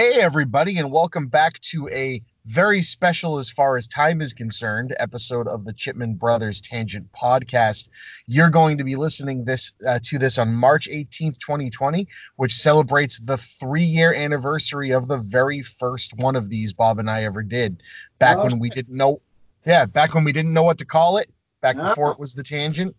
Hey, everybody, and welcome back to a very special, as far as time is concerned, episode of the Chipman Brothers Tangent Podcast. You're going to be listening this uh, to this on March 18th, 2020, which celebrates the three-year anniversary of the very first one of these Bob and I ever did. Back when we didn't know, yeah, back when we didn't know what to call it. Back before it was the Tangent.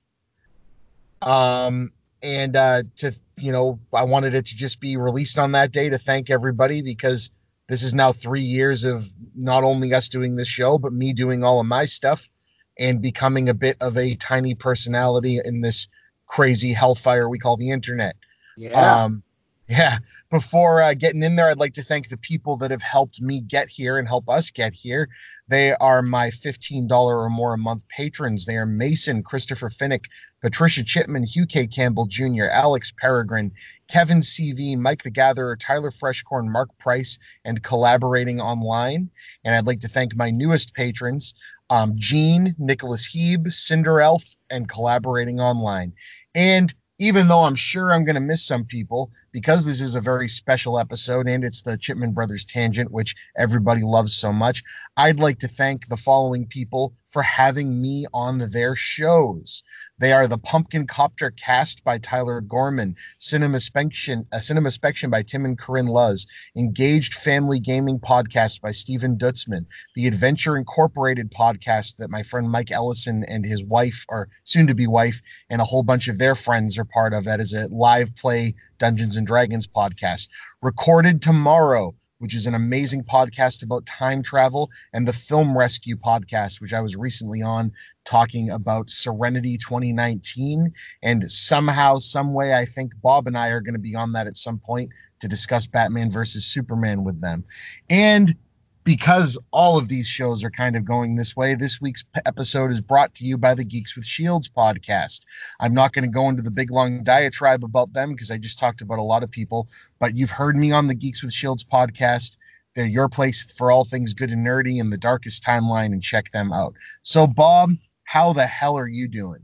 Um, and uh, to you know, I wanted it to just be released on that day to thank everybody because this is now three years of not only us doing this show, but me doing all of my stuff and becoming a bit of a tiny personality in this crazy hellfire we call the internet. Yeah. Um, yeah. Before uh, getting in there, I'd like to thank the people that have helped me get here and help us get here. They are my $15 or more a month patrons. They are Mason, Christopher Finnick, Patricia Chipman, Hugh K. Campbell Jr., Alex Peregrine, Kevin CV, Mike the Gatherer, Tyler Freshcorn, Mark Price, and collaborating online. And I'd like to thank my newest patrons, um, Gene, Nicholas Heeb, Cinderelf, and collaborating online. And even though I'm sure I'm going to miss some people because this is a very special episode and it's the Chipman Brothers Tangent, which everybody loves so much, I'd like to thank the following people for having me on their shows. They are the Pumpkin Copter Cast by Tyler Gorman, Cinema Spection, uh, Cinema Spection by Tim and Corinne Luz, Engaged Family Gaming Podcast by Stephen Dutzman, the Adventure Incorporated podcast that my friend Mike Ellison and his wife, or soon to be wife, and a whole bunch of their friends are part of. That is a live play Dungeons and Dragons podcast. Recorded tomorrow which is an amazing podcast about time travel, and the Film Rescue podcast, which I was recently on talking about Serenity 2019. And somehow, some way, I think Bob and I are going to be on that at some point to discuss Batman versus Superman with them. And because all of these shows are kind of going this way, this week's episode is brought to you by the Geeks with Shields podcast. I'm not going to go into the big long diatribe about them because I just talked about a lot of people, but you've heard me on the Geeks with Shields podcast. They're your place for all things good and nerdy in the darkest timeline, and check them out. So, Bob, how the hell are you doing?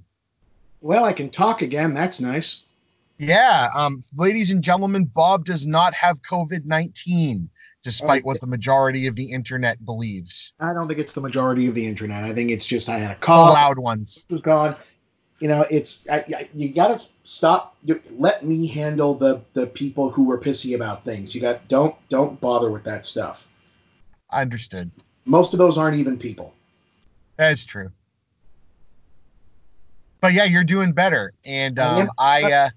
Well, I can talk again. That's nice. Yeah, um, ladies and gentlemen, Bob does not have COVID 19 despite what the majority of the internet believes. I don't think it's the majority of the internet. I think it's just I had a The call. loud ones. was gone. You know, it's I, I, you got to stop. Let me handle the the people who were pissy about things. You got don't don't bother with that stuff. I understood. Most of those aren't even people. That's true. But yeah, you're doing better, and um. I uh,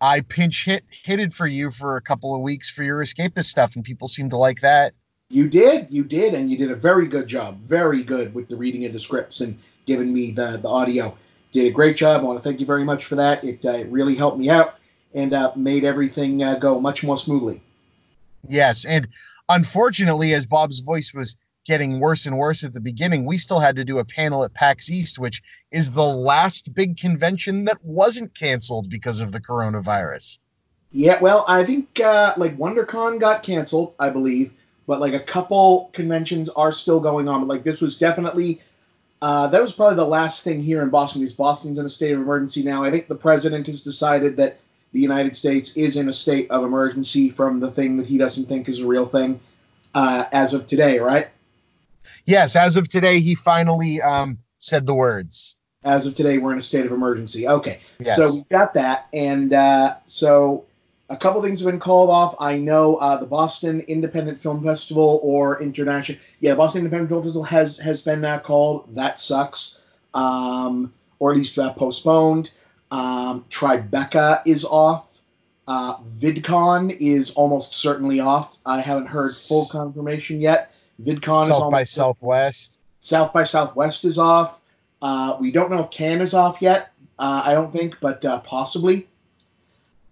I pinch hit hitted for you for a couple of weeks for your escapist stuff, and people seem to like that. You did, you did, and you did a very good job. Very good with the reading of the scripts and giving me the the audio. Did a great job. I want to thank you very much for that. It, uh, it really helped me out and uh, made everything uh, go much more smoothly. Yes, and unfortunately, as Bob's voice was getting worse and worse at the beginning, we still had to do a panel at PAX East, which is the last big convention that wasn't canceled because of the coronavirus. Yeah, well, I think uh, like WonderCon got canceled, I believe, but like a couple conventions are still going on. But like this was definitely uh, that was probably the last thing here in Boston because Boston's in a state of emergency now. I think the president has decided that the United States is in a state of emergency from the thing that he doesn't think is a real thing uh, as of today, right? Yes, as of today, he finally um, said the words. As of today, we're in a state of emergency. Okay, Yes. so we got that, and uh, so a couple things have been called off. I know uh, the Boston Independent Film Festival or International, yeah, Boston Independent Film Festival has has been uh, called. That sucks, um, or at least uh, postponed. Um, Tribeca is off. Uh, VidCon is almost certainly off. I haven't heard full confirmation yet. VidCon is South by almost Southwest. South by Southwest is off. Uh, we don't know if Cannes is off yet. Uh, I don't think, but uh, possibly.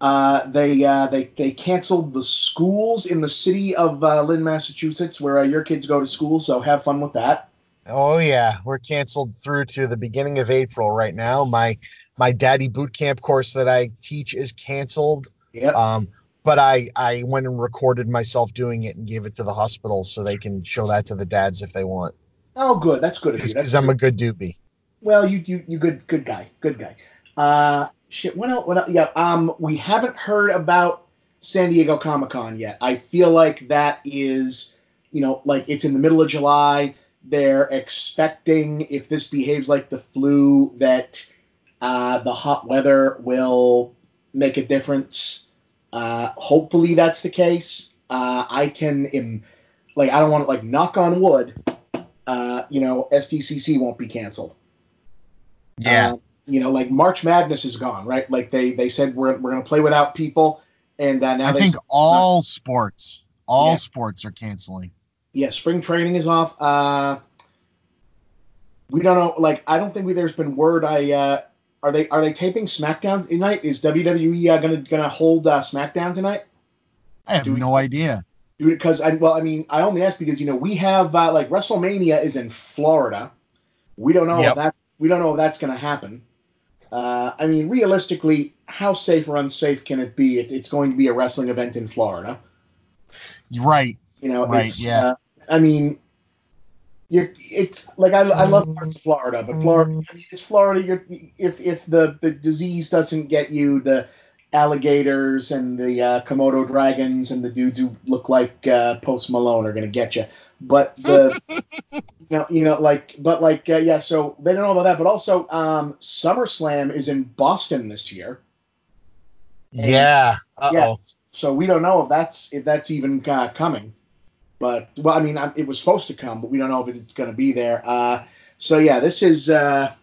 Uh, they uh, they they canceled the schools in the city of uh, Lynn, Massachusetts, where uh, your kids go to school. So have fun with that. Oh yeah, we're canceled through to the beginning of April right now. My my daddy boot camp course that I teach is canceled. Yep. Um, but I I went and recorded myself doing it and gave it to the hospital so they can show that to the dads if they want. oh, good. That's good of you. That's Because I'm a good doobie. Well, you you you good good guy, good guy. Uh, shit. What else? What else? Yeah. Um, we haven't heard about San Diego Comic Con yet. I feel like that is, you know, like it's in the middle of July. They're expecting, if this behaves like the flu, that uh, the hot weather will make a difference. Uh, hopefully, that's the case. Uh, I can, im- like, I don't want to, like, knock on wood. Uh, you know, SDCC won't be canceled. Yeah. Uh, you know, like March Madness is gone, right? Like they they said we're we're gonna play without people, and uh, now I they think all sports, all Yeah. sports are canceling. yeah, spring training is off. Uh, we don't know. Like, I don't think we, there's been word. I uh, are they are they taping SmackDown tonight? Is WWE uh, gonna gonna hold uh, SmackDown tonight? I have we- no idea. Because I well, I mean, I only ask because you know we have uh, like WrestleMania is in Florida. We don't know Yep. if that we don't know if that's gonna happen. Uh, I mean, realistically, how safe or unsafe can it be? It, it's going to be a wrestling event in Florida. Right. You know, Right, it's, yeah. Uh, I mean, you're, it's like I, I love parts of Florida, but Florida, I mean, it's Florida. You're if if the the disease doesn't get you, the alligators and the uh, Komodo dragons and the dudes who look like uh, Post Malone are gonna get you. But the you know you know like but like uh, yeah, so they don't know about that. But also, um, SummerSlam is in Boston this year. Yeah. Uh Yeah. so we don't know if that's if that's even uh, coming. But well, I mean, it was supposed to come, but we don't know if it's going to be there. Uh, so yeah, this is. Uh,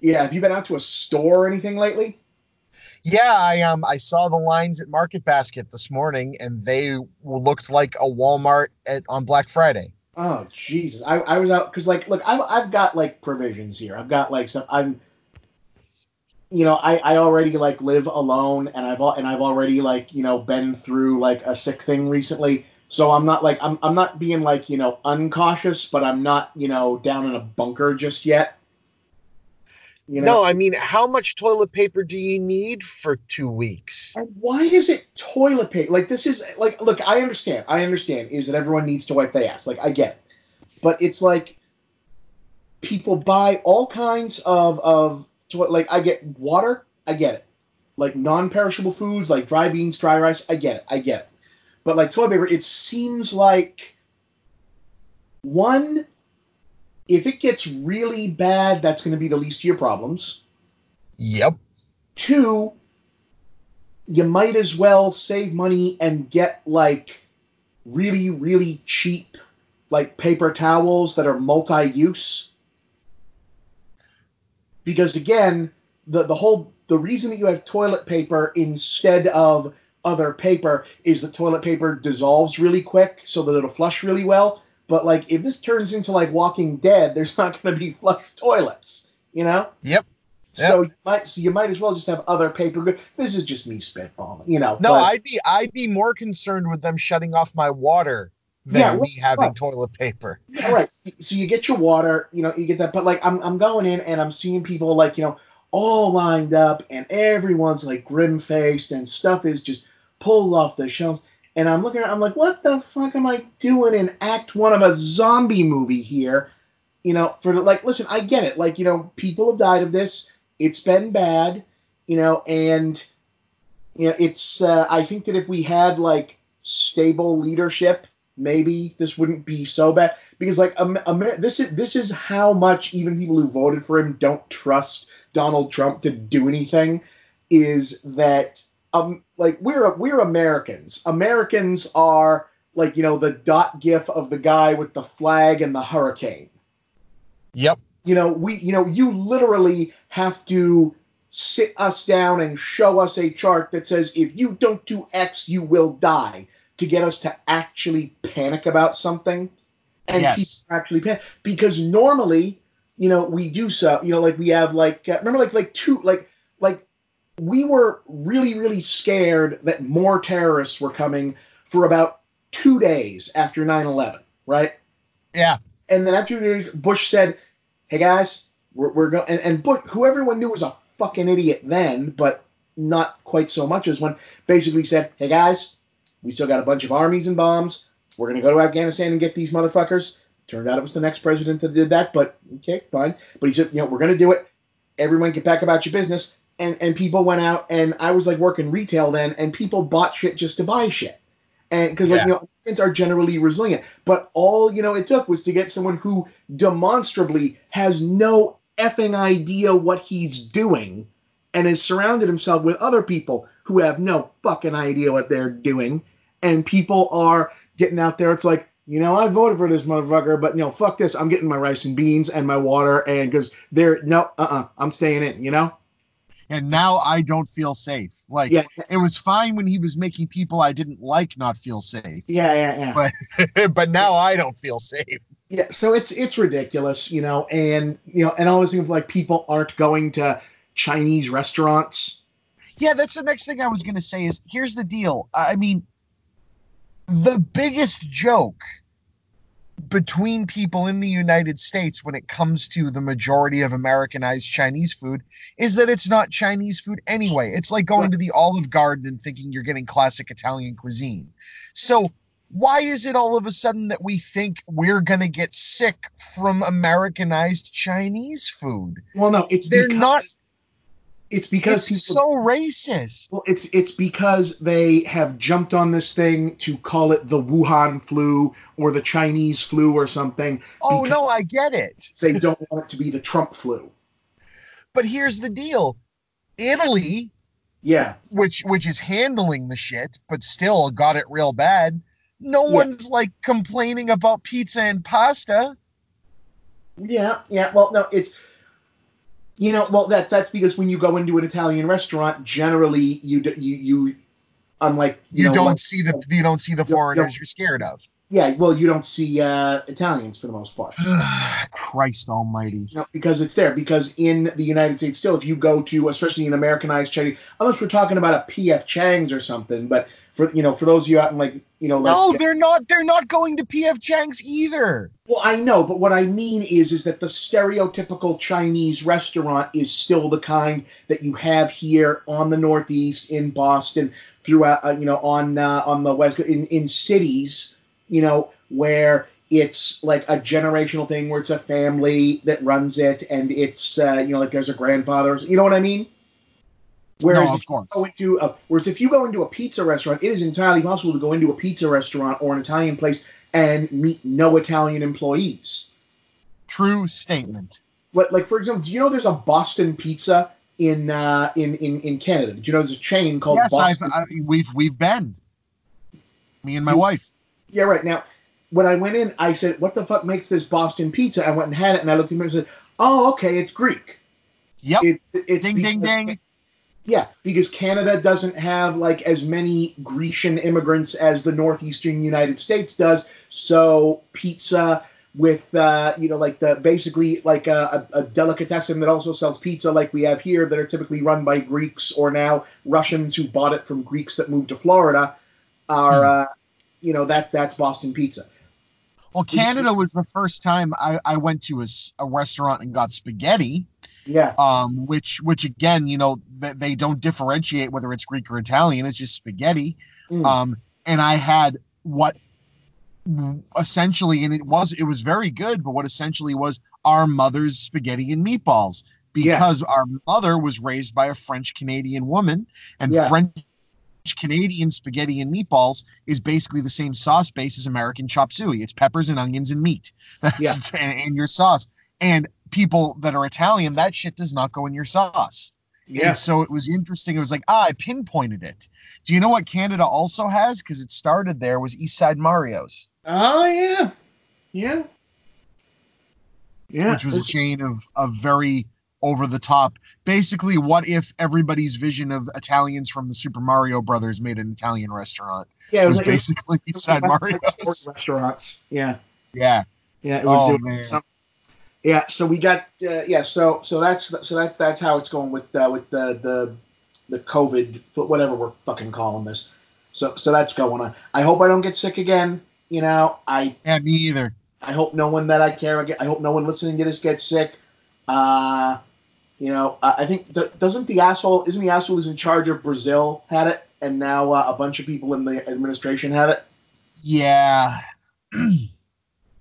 yeah, have you been out to a store or anything lately? Yeah, I um I saw the lines at Market Basket this morning, and they looked like a Walmart at on Black Friday. Oh Jesus, I, I was out because like look, I've I've got like provisions here. I've got like some. I'm. You know, I, I already like live alone, and I've and I've already like you know been through like a sick thing recently. So I'm not like I'm I'm not being like you know uncautious, but I'm not you know down in a bunker just yet. You know, No, I mean, how much toilet paper do you need for two weeks? And why is it toilet paper? Like this is like look, I understand. I understand is that everyone needs to wipe their ass. Like I get it. But it's like people buy all kinds of of to- like I get water, I get it. Like non-perishable foods like dry beans, dry rice, I get it. I get it. But like toilet paper, it seems like one if it gets really bad, that's going to be the least of your problems. Yep. Two, you might as well save money and get like really, really cheap, like paper towels that are multi use. Because again, the, the whole the reason that you have toilet paper instead of other paper is that toilet paper dissolves really quick so that it'll flush really well. But like if this turns into like Walking Dead, there's not going to be flush toilets, you know? Yep. So you might so you might as well just have other paper. This is just me spitballing, you know. No, but- I'd be I'd be more concerned with them shutting off my water than Yeah, me having right. toilet paper. All right. So you get your water, you know, you get that. But like, I'm, I'm going in and I'm seeing people like, you know, all lined up and everyone's like grim faced and stuff is just pulled off the shelves. And I'm looking at, I'm like, what the fuck am I doing in Act One of a zombie movie here? You know, for like, listen, I get it. Like, you know, people have died of this. It's been bad, you know, and you know, it's. Uh, I think that if we had like stable leadership, maybe this wouldn't be so bad because like Amer- this is this is how much even people who voted for him don't trust Donald Trump to do anything is that um like we're we're Americans Americans are like you know the dot gif of the guy with the flag and the hurricane Yep. you know we you know you literally have to sit us down and show us a chart that says if you don't do x you will die to get us to actually panic about something and Yes. people actually panic because normally you know we do so you know like we have like uh, remember like like two like like we were really really scared that more terrorists were coming for about two days after 9-11 right Yeah. and then after two days, Bush said, "Hey guys, we're, we're going." And, and Bush, who everyone knew was a fucking idiot then, but not quite so much as when basically said, "Hey guys, we still got a bunch of armies and bombs. We're gonna go to Afghanistan and get these motherfuckers." Turned out it was the next president that did that, but okay, fine. But he said, "You know, we're gonna do it. Everyone get back about your business." and and people went out and I was like working retail then, and people bought shit just to buy shit, and because like you know Americans are generally resilient, but all you know it took was to get someone who demonstrably has no effing idea what he's doing, and has surrounded himself with other people who have no fucking idea what they're doing, and people are getting out there. It's like. You know, I voted for this motherfucker, but you know, fuck this. I'm getting my rice and beans and my water, and because they're no, uh, uh-uh, I'm staying in. You know, And now I don't feel safe. Like yeah, it was fine when he was making people I didn't like not feel safe. yeah, yeah, yeah. but now I don't feel safe. Yeah, so it's it's ridiculous, you know, and you know, and all this thing of like people aren't going to Chinese restaurants. Yeah, that's the next thing I was going to say is here's the deal. I mean, the biggest joke between people in the United States when it comes to the majority of Americanized Chinese food is that it's not Chinese food anyway. It's like going to the Olive Garden and thinking you're getting classic Italian cuisine. So, why is it all of a sudden that we think we're going to get sick from Americanized Chinese food? Well, no, it's They're because, not- It's because It's people. so racist. well, it's it's because they have jumped on this thing to call it the Wuhan flu or the Chinese flu or something. Oh no, I get it. They don't want it to be the Trump flu. But here's the deal. Italy, Yeah, which which is handling the shit, but still got it real bad. No Yeah. one's like complaining about pizza and pasta. Yeah, yeah. Well, no, it's you know, well that that's because when you go into an Italian restaurant, generally you you you unlike you, You, know, don't like- see the you don't see the foreigners you're scared of. Yeah, well you don't see uh, Italians for the most part. Christ almighty. You know, because it's there. Because in the United States, still, if you go to, especially in Americanized Chinese, unless we're talking about a PF Chang's or something, but for you know, for those of you out in like you know, like No, they're not they're not going to PF Chang's either. Well, I know, but what I mean is, is that the stereotypical Chinese restaurant is still the kind that you have here on the Northeast, in Boston, throughout, uh, you know, on uh, on the West, in in cities, you know, where it's like a generational thing, where it's a family that runs it, and it's uh, you know, like there's a grandfather, you know what I mean? Whereas no, if of course. go into a, whereas if you go into a pizza restaurant, it is entirely possible to go into a pizza restaurant or an Italian place and meet no Italian employees. True statement. Like, like for example, do you know there's a Boston Pizza in uh, in, in in Canada? Did you know there's a chain called Yes, I've, Boston? I, we've we've been. Me and my You- wife. Yeah, right. Now, when I went in, I said, "What the fuck makes this Boston Pizza?" I went and had it, and I looked at him and said, "Oh, okay, it's Greek." Yep. It, it's ding ding ding. Yeah, because Canada doesn't have like as many Grecian immigrants as the northeastern United States does. So pizza with uh, you know like the basically like a, a, a delicatessen that also sells pizza like we have here that are typically run by Greeks or now Russians who bought it from Greeks that moved to Florida are Hmm. uh, you know that that's Boston pizza. Well, Canada was the first time I, I went to a, a restaurant and got spaghetti. Yeah, um, which which again, you know, th- they don't differentiate whether it's Greek or Italian. It's just spaghetti. Mm. Um, and I had what essentially, and it was it was very good, but what essentially was our mother's spaghetti and meatballs Yeah. because our mother was raised by a French Canadian woman, and Yeah. French Canadian spaghetti and meatballs is basically the same sauce base as American chop suey. It's peppers and onions and meat. That's Yeah. and, and your sauce. And people that are Italian, that shit does not go in your sauce. yeah. And so it was interesting. It was like, ah, I pinpointed it. Do you know what Canada also has? Because it started there was East Side Mario's, Oh yeah, yeah, yeah. which was a chain of of very over the top. Basically, what if everybody's vision of Italians from the Super Mario Brothers made an Italian restaurant? yeah. It It was was, like, basically Side Mario's. restaurants. Yeah. Yeah. Yeah, it was. Oh, it was some- yeah, so we got uh, yeah, so so that's so that's that's how it's going with uh, with the the the COVID whatever we're fucking calling this. So so that's going on. I hope I don't get sick again. You know, I Yeah, me either. I hope no one that I care. I hope no one listening to this gets sick. Uh, you know, I think doesn't the asshole isn't the asshole who's in charge of Brazil had it, and now uh, a bunch of people in the administration have it. Yeah.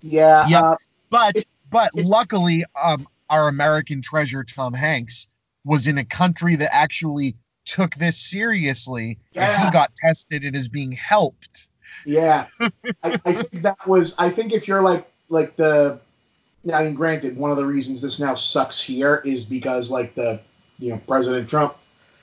Yeah, yeah. uh, But It- but luckily, um, our American treasure Tom Hanks was in a country that actually took this seriously and he got tested and is being helped. Yeah, I, I think that was. I think if you're like like the, I mean, granted, one of the reasons this now sucks here is because like the, you know, President Trump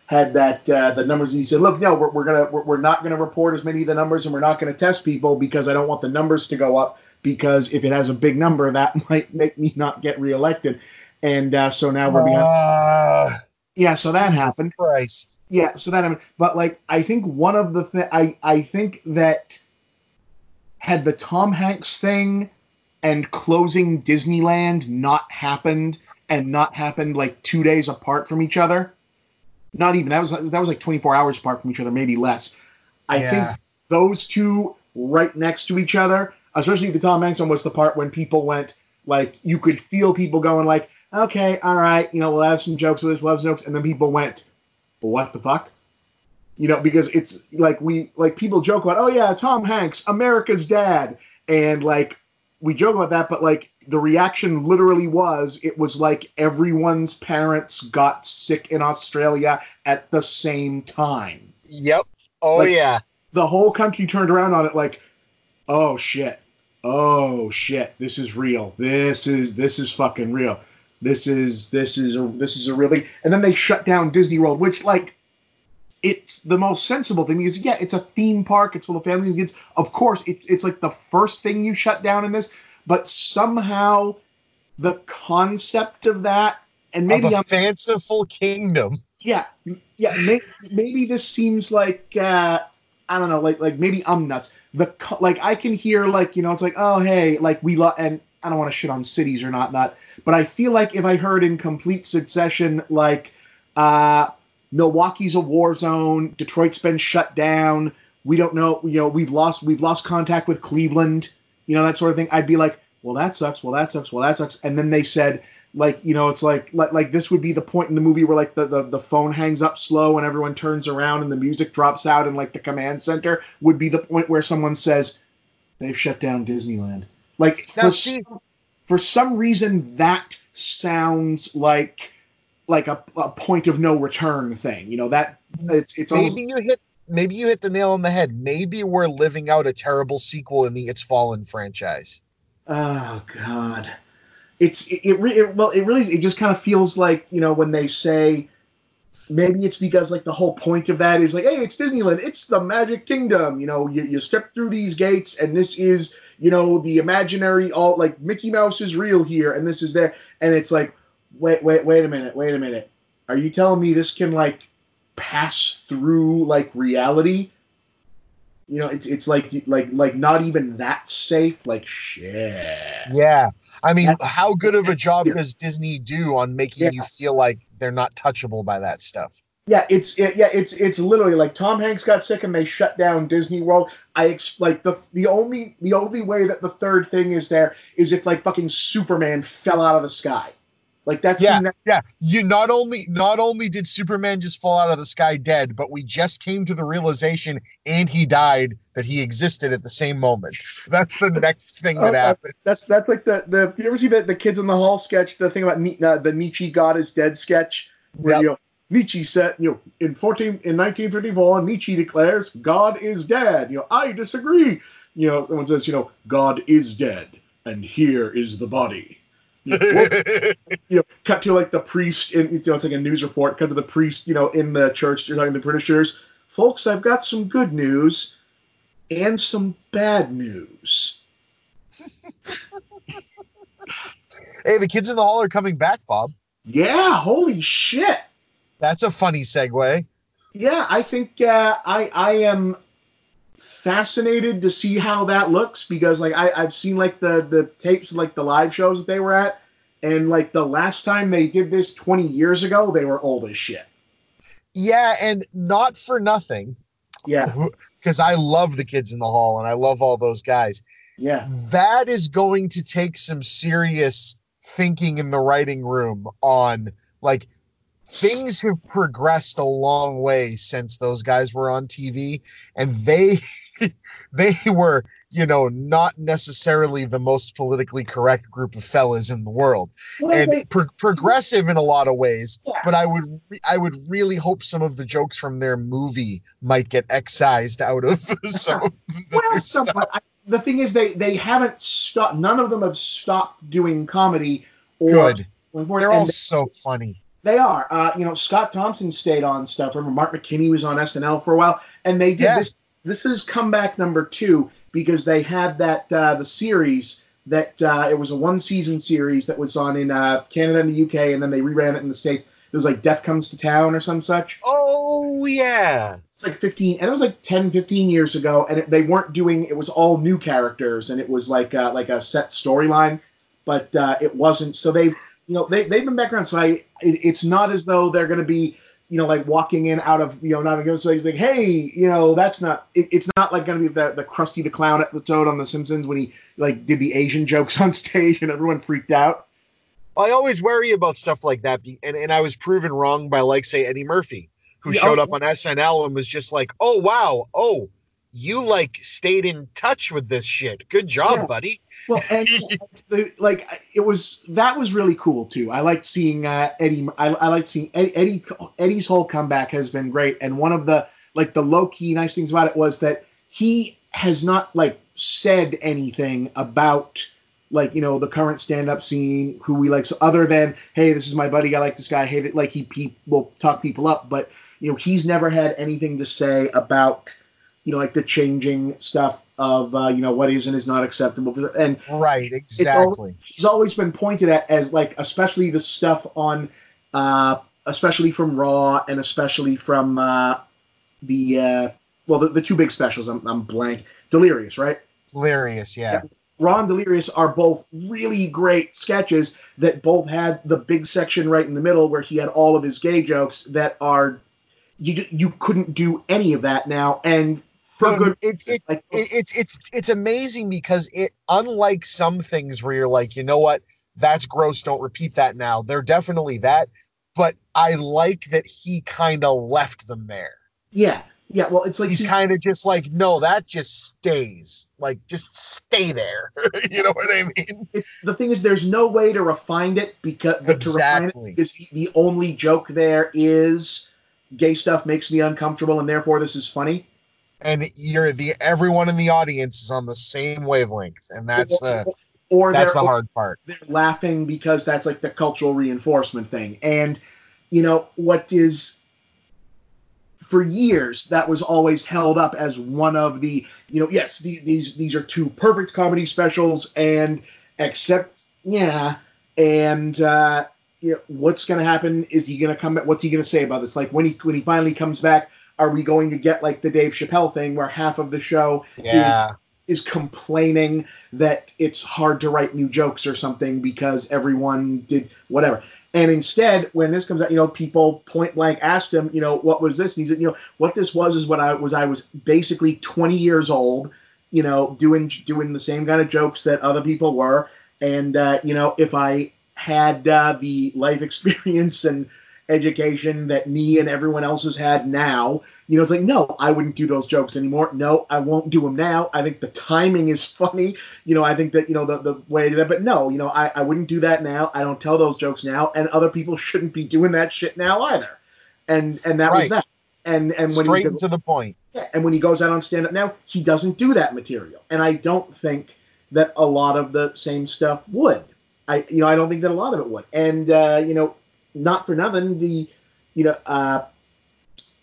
had that uh, the numbers. And he said, "Look, no, we're, we're gonna we're, we're not gonna report as many of the numbers, and we're not gonna test people because I don't want the numbers to go up because if it has a big number, that might make me not get reelected." And uh, so now we're behind. Ah, Yeah, so that Jesus happened. Christ. Yeah, so that I mean, but like I think one of the th- I I think that had the Tom Hanks thing and closing Disneyland not happened and not happened like two days apart from each other, not even that was that was like twenty four hours apart from each other, maybe less. I Yeah. think those two right next to each other, especially the Tom Hanks one, was the part when people went like you could feel people going like, okay, all right, you know, we'll have some jokes with this, we'll have jokes, and then people went, what the fuck? You know, because it's like we like people joke about, oh yeah, Tom Hanks, America's dad, and like we joke about that, but like the reaction literally was, it was like everyone's parents got sick in Australia at the same time. Yep. Oh Like- yeah. The whole country turned around on it like, oh shit, oh shit, this is real. This is this is fucking real. This is this is a this is a real thing. And then they shut down Disney World, which like it's the most sensible thing because yeah, it's a theme park. It's full of families and kids. Of course, it, it's like the first thing you shut down in this, but somehow the concept of that and maybe of a I'm fanciful kingdom. yeah, yeah. May, maybe this seems like uh, I don't know, like like maybe I'm nuts. The like I can hear like you know it's like oh hey like we lo- and I don't want to shit on cities or not not, but I feel like if I heard in complete succession like uh, Milwaukee's a war zone, Detroit's been shut down, we don't know you know we've lost we've lost contact with Cleveland, you know that sort of thing. I'd be like well that sucks, well that sucks, well that sucks, and then they said like you know it's like like, like this would be the point in the movie where like the, the the phone hangs up slow and everyone turns around and the music drops out and like the command center would be the point where someone says they've shut down disneyland. Like Now, for, see- for some reason that sounds like like a, a point of no return thing you know that it's it's almost, Maybe you hit maybe you hit the nail on the head. Maybe we're living out a terrible sequel in the It's Fallen franchise. Oh God, it's it, it, it well it really it just kind of feels like you know when they say maybe it's because like the whole point of that is like hey it's Disneyland it's the Magic Kingdom you know you, you step through these gates and this is you know the imaginary all like Mickey Mouse is real here and this is there and it's like wait wait wait a minute wait a minute are you telling me this can like pass through like reality you know it's it's like like like not even that safe like shit Yeah. I mean, That's- how good of a job Yeah. does Disney do on making Yeah. you feel like they're not touchable by that stuff? Yeah, it's it, yeah, it's it's literally like Tom Hanks got sick and they shut down Disney World. I ex- like the the only the only way that the third thing is there is if like fucking Superman fell out of the sky. Like that's Yeah. the- Yeah, you not only not only did Superman just fall out of the sky dead, but we just came to the realization and he died that he existed at the same moment. That's the next thing that Oh, happened. that's that's like the the you ever see the the kids in the hall sketch the thing about Ni- uh, the Nietzsche God is dead sketch where Yep. you know Nietzsche said you know in fourteen in nineteen fifty four Nietzsche declares God is dead. You know I disagree. You know someone says you know God is dead and here is the body. You know, what- you know, cut to like the priest in you know, it's like a news report, cut to the priest, you know, in the church, you're talking to the Britishers. Folks, I've got some good news and some bad news. hey, the kids in the hall are coming back, Bob. Yeah, holy shit. That's a funny segue. Yeah, I think uh, I I am fascinated to see how that looks because like I, I've seen like the the tapes like the live shows that they were at, and like the last time they did this 20 years ago, they were old as shit. Yeah, and not for nothing, Yeah, because I love the kids in the hall and I love all those guys. yeah. that is going to take some serious thinking in the writing room on like things have progressed a long way since those guys were on TV and they they were you know, not necessarily the most politically correct group of fellas in the world, Well, and they- pro- progressive in a lot of ways. Yeah. But I would, re- I would really hope some of the jokes from their movie might get excised out of some of the well. I, the thing is, they they haven't stopped. None of them have stopped doing comedy. Or Good. They're all so funny. They are. Uh, you know, Scott Thompson stayed on stuff. Remember, Mark McKinney was on SNL for a while, and they did Yeah. this. This is comeback number two because they had that uh, the series that uh, it was a one season series that was on in uh, Canada and the UK, and then they reran it in the states. It was like Death Comes to Town or some such. Oh yeah. It's like 15, and it was like 10, 15 years ago, and it, they weren't doing. It was all new characters, and it was like uh, like a set storyline, but uh, it wasn't. So they've you know they they've been back around. So I, it, it's not as though they're going to be you know like walking in out of you know not going to say like hey you know that's not. It, it's not like going to be the the Krusty the Clown episode on The Simpsons when he like did the Asian jokes on stage and everyone freaked out. I always worry about stuff like that, be- and and I was proven wrong by like say Eddie Murphy, who Yeah, oh, showed oh. up on SNL and was just like, "Oh wow, oh, you like stayed in touch with this shit. Good job, Yeah. buddy." Well, and the, like it was that was really cool too. I liked seeing uh, Eddie. I, I liked seeing Eddie, Eddie. Eddie's whole comeback has been great, and one of the like the low key nice things about it was that he has not like said anything about like you know the current stand up scene who we like so other than hey this is my buddy I like this guy hey like he, he will talk people up but you know he's never had anything to say about you know like the changing stuff of uh, you know what is and is not acceptable and Right, exactly. he's always been pointed at as like especially the stuff on uh especially from raw and especially from uh the uh well the, the two big specials I'm, I'm blank delirious right Delirious, yeah. raw and delirious are both really great sketches that both had the big section right in the middle where he had all of his gay jokes that are you you couldn't do any of that now and for um, good it, it, like it, it's it's it's amazing because it unlike some things where you're like, you know what, that's gross. Don't repeat that now. They're definitely that, but I like that he kind of left them there. yeah yeah well it's like He's kind of just like, no, that just stays. Like, just stay there. you know what I mean? it, the thing is, there's no way to refine it because refine it Exactly. because the only joke there is gay stuff makes me uncomfortable, and therefore this is funny. And you're the everyone in the audience is on the same wavelength, and that's the or that's the hard part. they're laughing because that's like the cultural reinforcement thing. And you know what is for years that was always held up as one of the you know yes the, these these are two perfect comedy specials and except yeah and uh you know, what's going to happen is he going to come back what's he going to say about this like when he when he finally comes back are we going to get like the Dave Chappelle thing where half of the show Yeah, is complaining that it's hard to write new jokes or something because everyone did whatever. And instead, when this comes out, you know, people point blank asked him, you know, what was this? And he said, you know, what this was is what I was. I was basically 20 years old, you know, doing doing the same kind of jokes that other people were. And uh, you know, if I had uh, the life experience and education that me and everyone else has had now, you know, it's like, no, I wouldn't do those jokes anymore. No, I won't do them now. I think the timing is funny. You know, I think that, you know, the, the way that, but no, you know, I, I wouldn't do that now. I don't tell those jokes now. And other people shouldn't be doing that shit now either. And, and that Right. was that. And, and when straight he, to the point. yeah, and when he goes out on stand up now, he doesn't do that material. And I don't think that a lot of the same stuff would. I you know, I don't think that a lot of it would. And uh, you know, not for nothing, the you know, uh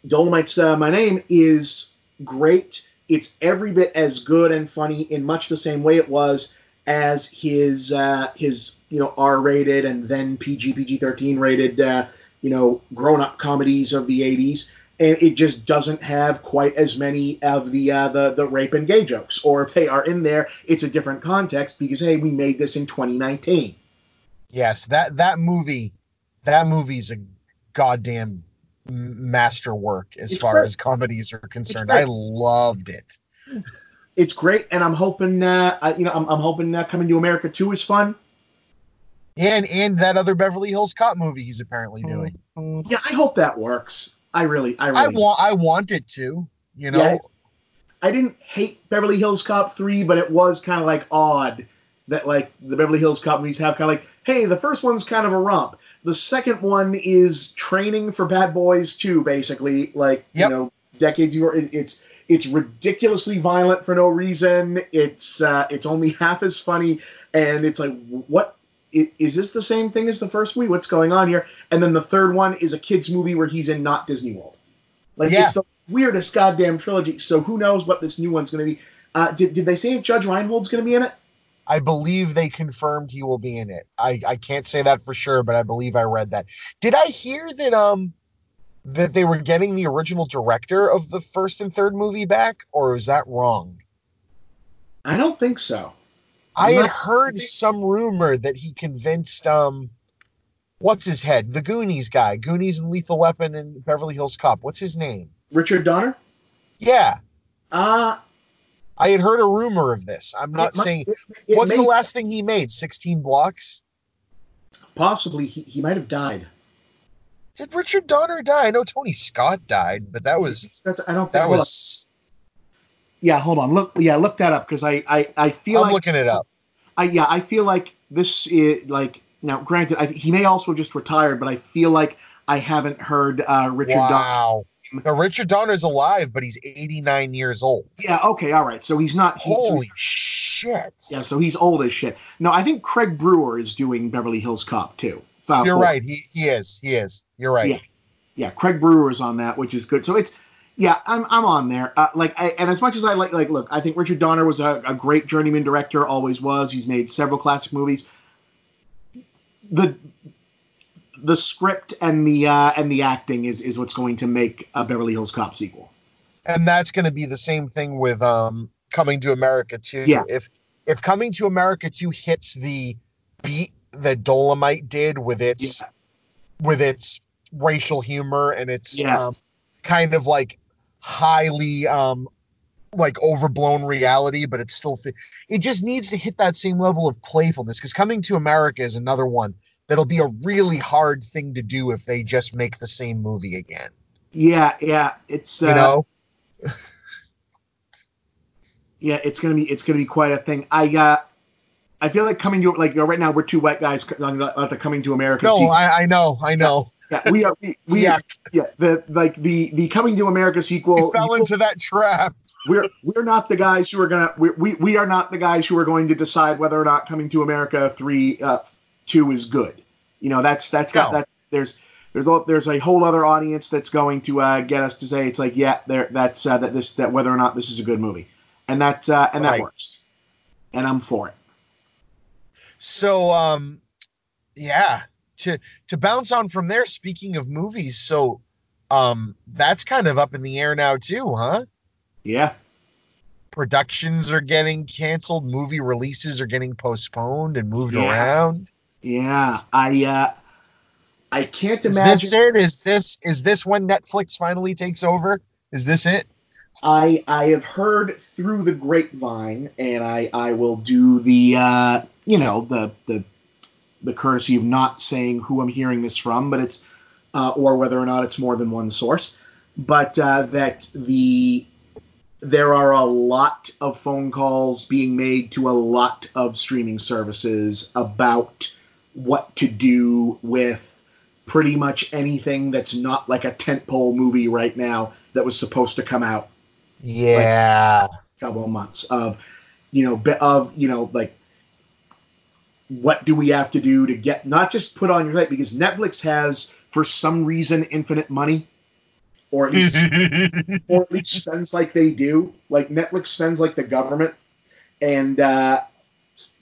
Dolemite's uh, my name is great. It's every bit as good and funny in much the same way it was as his uh his you know R-rated and then PG PG-13 rated uh you know grown-up comedies of the 80s and it just doesn't have quite as many of the uh, the the rape and gay jokes. Or if they are in there, it's a different context because hey, we made this in 2019. Yes, that that movie, that movie's a goddamn masterwork as It's far great. as comedies are concerned. I loved it. It's great, and I'm hoping uh, I, you know I'm, I'm hoping uh, Coming to America too is fun. And and that other Beverly Hills Cop movie he's apparently doing. Yeah, I hope that works. I really, I really. I want I want it to. You know, Yeah, I didn't hate Beverly Hills Cop three, but it was kind of like odd that like the Beverly Hills Cop movies have kind of like, hey, the first one's kind of a romp. The second one is training for Bad Boys 2, basically. Like Yep. you know, decades. It, it's it's ridiculously violent for no reason. It's uh, it's only half as funny, and it's like, what is this the same thing as the first movie? What's going on here? And then the third one is a kids movie where he's in not Disney World. Like Yeah. it's the weirdest goddamn trilogy. So who knows what this new one's going to be? Uh, did did they say if Judge Reinhold's going to be in it? I believe they confirmed he will be in it. I, I can't say that for sure, but I believe I read that. Did I hear that um that they were getting the original director of the first and third movie back, or is that wrong? I don't think so. I had heard some rumor that he convinced um what's his head? The Goonies guy. Goonies and Lethal Weapon and Beverly Hills Cop. What's his name? Richard Donner? Yeah. Uh I had heard a rumor of this. I'm not might- saying it- it what's the last thing he made? 16 blocks? possibly he, he might have died. Did Richard Donner die? I know Tony Scott died, but that was That's, I don't think that was Yeah, hold on. Look, yeah, look that up because I, I, I feel like I'm like looking it up. I, yeah, I feel like this is like now. Granted, I, he may also just retired, but I feel like I haven't heard uh, Richard Donner. Now, Richard Donner's alive, but he's 89 years old. Yeah, okay, all right. So he's not. Holy shit. yeah, so he's old as shit. No, I think Craig Brewer is doing Beverly Hills Cop too. Uh, You're for- right. He he is. He is. You're right. Yeah. yeah, Craig Brewer is on that, which is good. So it's yeah, I'm I'm on there. Uh, like, I, and as much as I like, like, look, I think Richard Donner was a, a great journeyman director, always was. He's made several classic movies. The the script and the uh, and the acting is is what's going to make a Beverly Hills Cop sequel. and that's going to be the same thing with um coming to america too Yeah. if if coming to america 2 hits the beat that Dolemite did with its Yeah. with its racial humor and its Yeah. um, kind of like highly um like overblown reality but it's still th- it just needs to hit that same level of playfulness because coming to america is another one that'll be a really hard thing to do if they just make the same movie again Yeah, yeah, it's uh, you know yeah, it's gonna be it's gonna be quite a thing. I uh, I feel like coming to like you know, right now we're two white guys talking about the coming to America. no sequel. I, I know i know Yeah, we are. We, we yeah yeah. The like the the coming to America sequel. fell into that trap. we're we're not the guys who are gonna. We we we are not the guys who are going to decide whether or not coming to America three uh two is good. You know that's that's got No. that. There's there's a, there's a whole other audience that's going to uh, get us to say it's like yeah there that's uh, that this that whether or not this is a good movie, and that uh, and that works, and I'm for it. So um yeah, to to bounce on from there, speaking of movies, so um that's kind of up in the air now too, huh? Yeah. Productions are getting canceled, movie releases are getting postponed and moved Yeah. around. Yeah, I uh, I can't Is imagine. this it? Is this is this when Netflix finally takes over? Is this it? I I have heard through the grapevine, and I I will do the uh, you know the the the courtesy of not saying who I'm hearing this from, but it's uh, or whether or not it's more than one source, but uh, that the there are a lot of phone calls being made to a lot of streaming services about what to do with pretty much anything that's not like a tentpole movie right now that was supposed to come out. Yeah. a couple of months of you know bit of you know like what do we have to do to get not just put on your site because netflix has for some reason infinite money or at least or at least spends like they do. Like netflix spends like the government. And uh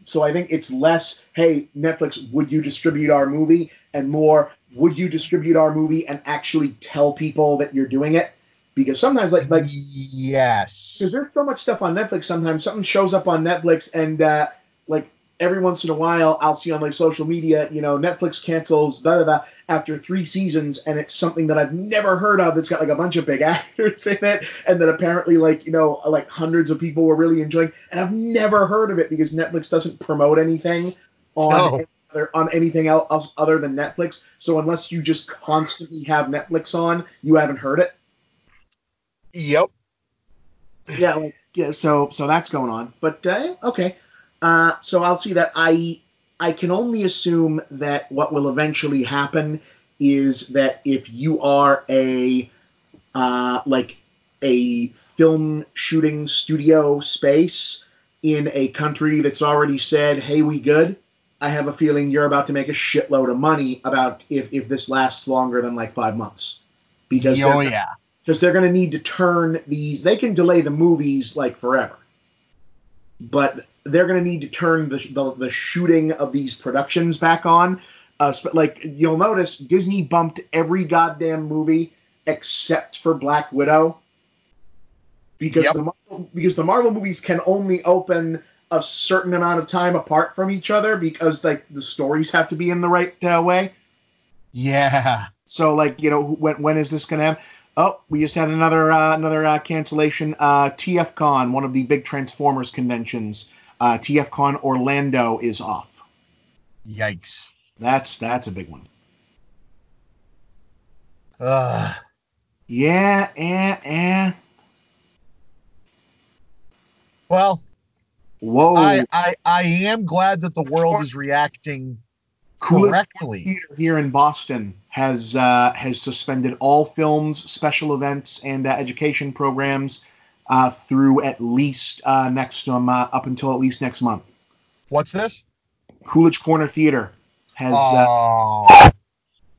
so i think it's less hey netflix would you distribute our movie? And more would you distribute our movie and actually tell people that you're doing it? Because sometimes like like yes, because there's so much stuff on Netflix. Sometimes something shows up on Netflix, and uh, like every once in a while, I'll see on like social media, you know, Netflix cancels da da da after three seasons, and it's something that I've never heard of. It's got like a bunch of big actors in it, and that apparently like you know like hundreds of people were really enjoying, and I've never heard of it because Netflix doesn't promote anything on. No. other- On anything else other than Netflix, so unless you just constantly have Netflix on, you haven't heard it. Yep. yeah, like, yeah. So so that's going on. But uh, okay, uh, so I'll see that. I I can only assume that what will eventually happen is that if you are a uh, like a film shooting studio space in a country that's already said, "Hey, we good," I have a feeling you're about to make a shitload of money about if if this lasts longer than like five months because oh yeah, because they're going to need to turn these. They can delay the movies like forever, but they're going to need to turn the, the the shooting of these productions back on. Uh, like you'll notice, Disney bumped every goddamn movie except for Black Widow because Yep. the Marvel, because the Marvel movies can only open a certain amount of time apart from each other because like the stories have to be in the right uh, way. yeah. So like you know when when is this going to happen? Oh, we just had another uh, another uh, cancellation. Uh, TFCon, one of the big Transformers conventions. Uh, TFCon Orlando is off. Yikes. That's that's a big one. Ugh. Yeah, eh, eh. Well, Whoa. I, I I am glad that the world is reacting correctly. Theater here in Boston has uh, has suspended all films, special events, and uh, education programs uh, through at least uh, next um, uh, up until at least next month. What's this? Coolidge Corner Theater has. Uh, Oh,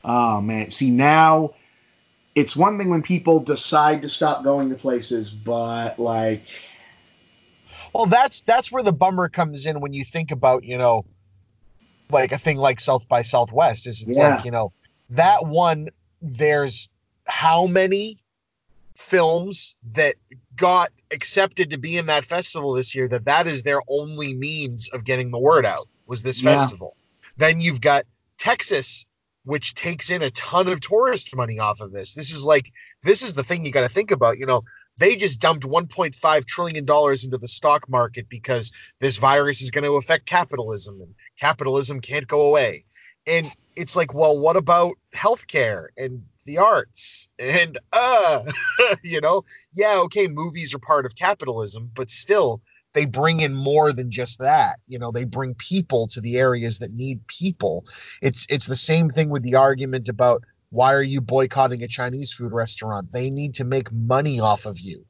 oh man, see now, it's one thing when people decide to stop going to places, but like, well, that's that's where the bummer comes in when you think about you know, like a thing like South by Southwest. Is it's Yeah. like you know that one. There's how many films that got accepted to be in that festival this year that that is their only means of getting the word out was this Yeah. festival. Then you've got texas which takes in a ton of tourist money off of this. This is like this is the thing you got to think about you know they just dumped 1.5 trillion dollars into the stock market because this virus is going to affect capitalism and capitalism can't go away. And it's like well what about healthcare and the arts and uh you know yeah okay movies are part of capitalism but still they bring in more than just that you know they bring people to the areas that need people. It's it's the same thing with the argument about why are you boycotting a chinese food restaurant? They need to make money off of you.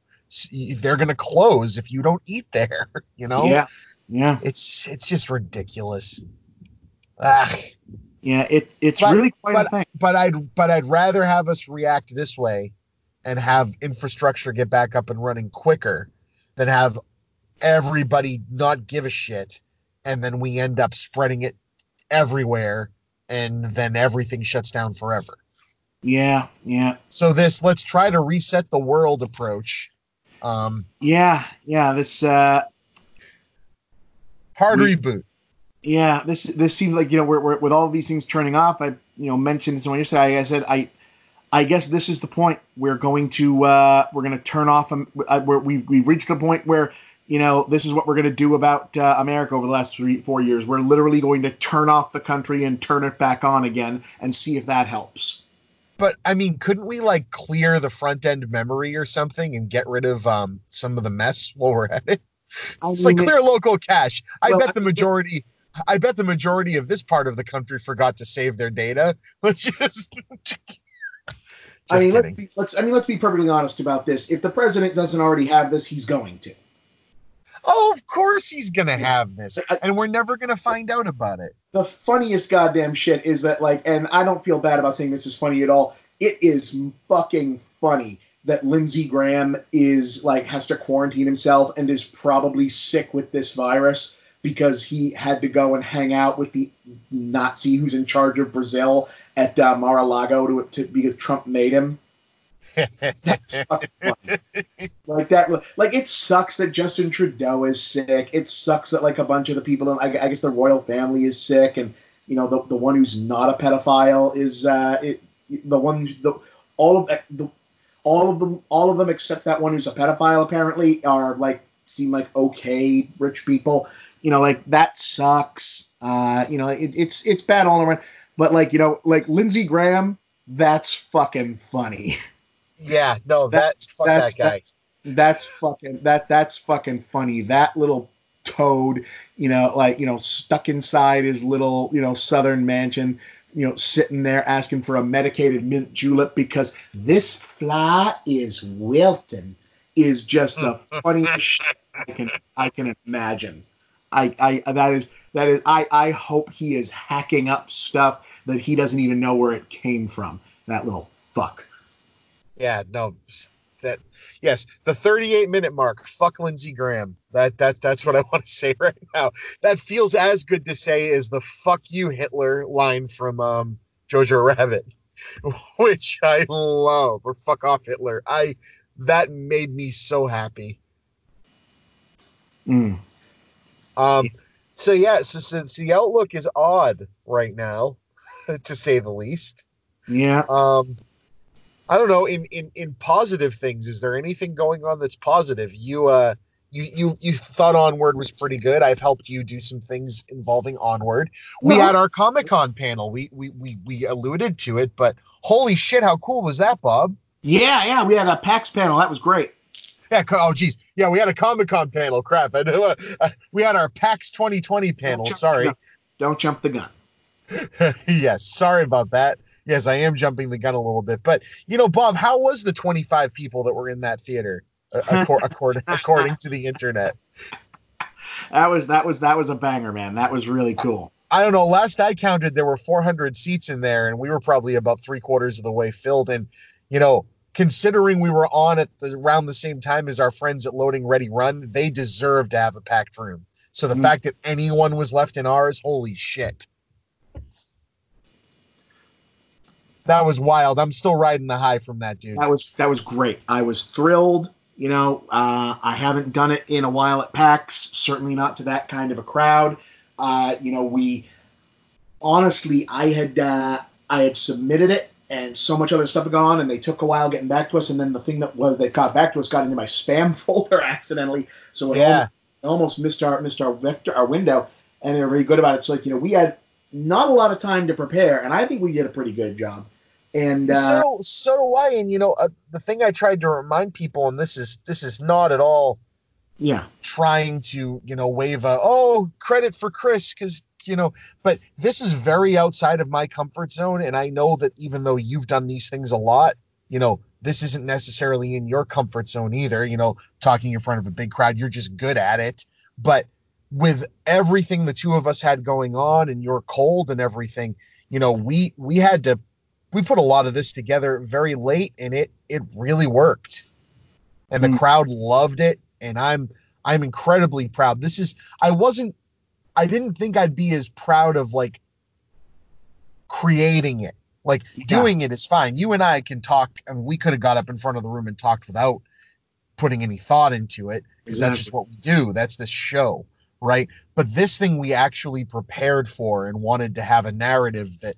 They're going to close if you don't eat there you know? Yeah, yeah, it's it's just ridiculous. Ah, yeah. It it's But- really quite a thing. but i'd but i'd rather have us react this way and have infrastructure get back up and running quicker than have everybody not give a shit and then we end up spreading it everywhere and then everything shuts down forever Yeah, yeah, so this let's try to reset the world approach um yeah, yeah. This uh, hard We- reboot Yeah, this this seems like you know we're, we're with all these things turning off. I you know mentioned this when you said I, said I I guess this is the point we're going to uh, we're going to turn off. Um, uh, where we've we've reached the point where you know this is what we're going to do about uh, America over the last three four years. We're literally going to turn off the country and turn it back on again and see if that helps. but i mean couldn't we like clear the front end memory or something and get rid of um some of the mess while we're at it I It's like clear local cache. I Well, bet the majority. I bet the majority of this part of the country forgot to save their data. Let's just. I mean, let's be, let's. I mean, let's be perfectly honest about this. If the president doesn't already have this, he's going to. oh, of course he's gonna have this, and we're never gonna find out about it. the funniest goddamn shit is that like and I don't feel bad about saying this is funny at all. It is fucking funny that Lindsey Graham is like has to quarantine himself and is probably sick with this virus because he had to go and hang out with the Nazi who's in charge of Brazil at uh, Mar-a-Lago to, to because Trump made him. That's fucking funny. like that. Like it sucks that Justin Trudeau is sick. It sucks that like a bunch of the people, in, I, I guess the royal family is sick, and you know the, the one who's not a pedophile is uh, it, the one the all of the all of them all of them except that one who's a pedophile apparently are like seem like okay rich people. You know, like that sucks. Uh, you know, it, it's it's bad all around. But like you know, like Lindsey Graham, that's fucking funny. yeah, no, That's- that's fuck that's- that guy. That's fucking that that's fucking funny. That little toad, you know, like you know, stuck inside his little you know southern mansion, you know, sitting there asking for a medicated mint julep because this fly is wilting is just the funniest shit I can I can imagine. I, I that is that is I I hope he is hacking up stuff that he doesn't even know where it came from. That little fuck. Yeah, no, that yes, the 38 minute mark. Fuck Lindsey Graham. That that's that's what I want to say right now. That feels as good to say as the "fuck you Hitler" line from um, Jojo Rabbit, which I love. Or "fuck off Hitler." I that made me so happy. Mm. Um, so yeah, so since the outlook is odd right now, to say the least. Yeah. Um, I don't know. In in in positive things, is there anything going on that's positive? You uh, you you you thought Onward was pretty good. I've helped you do some things involving Onward. We Well- had our Comic Con panel. We we we we alluded to it, but holy shit, how cool was that, Bob? Yeah, yeah. We had that PAX panel. That was great. Yeah. Oh, geez. Yeah, we had a Comic Con panel. Crap. I know. Uh, uh, we had our PAX 2020 panel. jump- Sorry. Don't jump the gun. yes, sorry about that. Yes, I am jumping the gun a little bit, but you know, Bob, how was the 25 people that were in that theater, according according to the internet? That was that was that was a banger, man. That was really cool. I don't know. Last I counted, there were 400 seats in there, and we were probably about three quarters of the way filled. And you know, considering we were on at the, around the same time as our friends at Loading Ready Run, they deserve to have a packed room. So the Mm. fact that anyone was left in ours, holy shit. That was wild. I'm still riding the high from that dude. That was that was great. I was thrilled. You know, uh, I haven't done it in a while at PAX. Certainly not to that kind of a crowd. Uh, you know, we honestly, I had uh, I had submitted it, and so much other stuff had gone, and they took a while getting back to us. And then the thing that was they got back to us got into my spam folder accidentally, so it Yeah. almost, almost missed our missed our vector our window. And they were very good about it. So like you know, we had not a lot of time to prepare, and I think we did a pretty good job. And uh, so so do I. And you know, uh, the thing I tried to remind people, and this is this is not at all yeah, trying to you know wave a oh credit for Chris because you know, but this is very outside of my comfort zone, and I know that even though you've done these things a lot, you know, this isn't necessarily in your comfort zone either. You know, talking in front of a big crowd, you're just good at it, but with everything the two of us had going on and you're cold and everything you know we we had to we put a lot of this together very late and it it really worked and the Mm. crowd loved it and i'm i'm incredibly proud this is i wasn't i didn't think i'd be as proud of like creating it. Like Yeah. doing it is fine. You and i can talk and we could have got up in front of the room and talked without putting any thought into it because that's just what we do. That's the show right? But this thing we actually prepared for and wanted to have a narrative that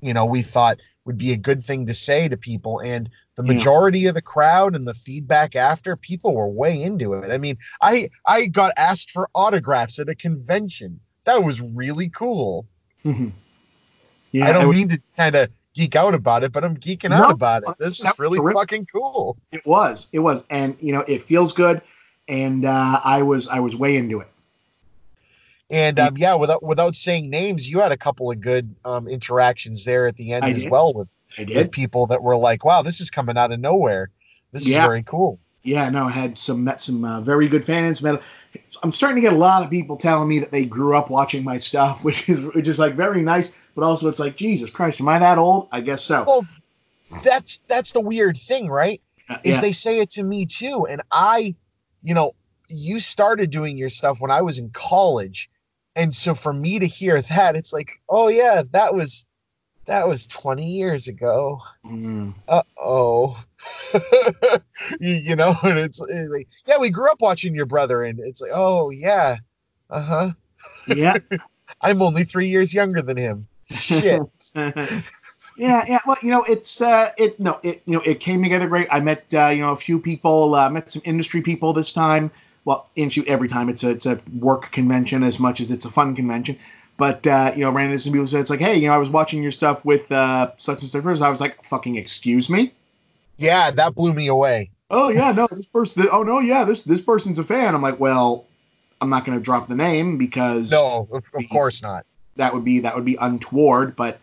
you know we thought would be a good thing to say to people and the Yeah. majority of the crowd and the feedback after people were way into it i mean i i got asked for autographs at a convention that was really cool yeah. i don't was- mean to kind of geek out about it but i'm geeking No, out about it this is really terrific. fucking cool It was. It was, and you know, it feels good. And uh, I was, I was way into it. And um, yeah, without without saying names, you had a couple of good um, interactions there at the end I as did. well with with people that were like, "Wow, this is coming out of nowhere. This Yeah. is very cool." Yeah, no, I had some met some uh, very good fans. Met, I'm starting to get a lot of people telling me that they grew up watching my stuff, which is which is like very nice. But also, it's like Jesus Christ, am I that old? I guess so. Well, That's that's the weird thing, right? Uh, Is yeah. they say it to me too, and I, you know, you started doing your stuff when I was in college, and so for me to hear that, it's like, oh yeah, that was that was 20 years ago. Mm. uh oh you, you know and it's, it's like yeah we grew up watching your brother and it's like oh yeah uh-huh yeah, i'm only three years younger than him shit yeah, yeah. Well, you know, it's uh, it no, it you know, it came together great. I met uh, you know a few people, uh, met some industry people this time. Well, industry every time it's a it's a work convention as much as it's a fun convention. But uh, you know, ran into some people said it's like, hey, you know, I was watching your stuff with uh, such and such. person." I was like, fucking excuse me. yeah that blew me away oh yeah, no, this person. Oh no, yeah, this this person's a fan. I'm like, well, I'm not going to drop the name because no, of, of course not. That would be that would be untoward. But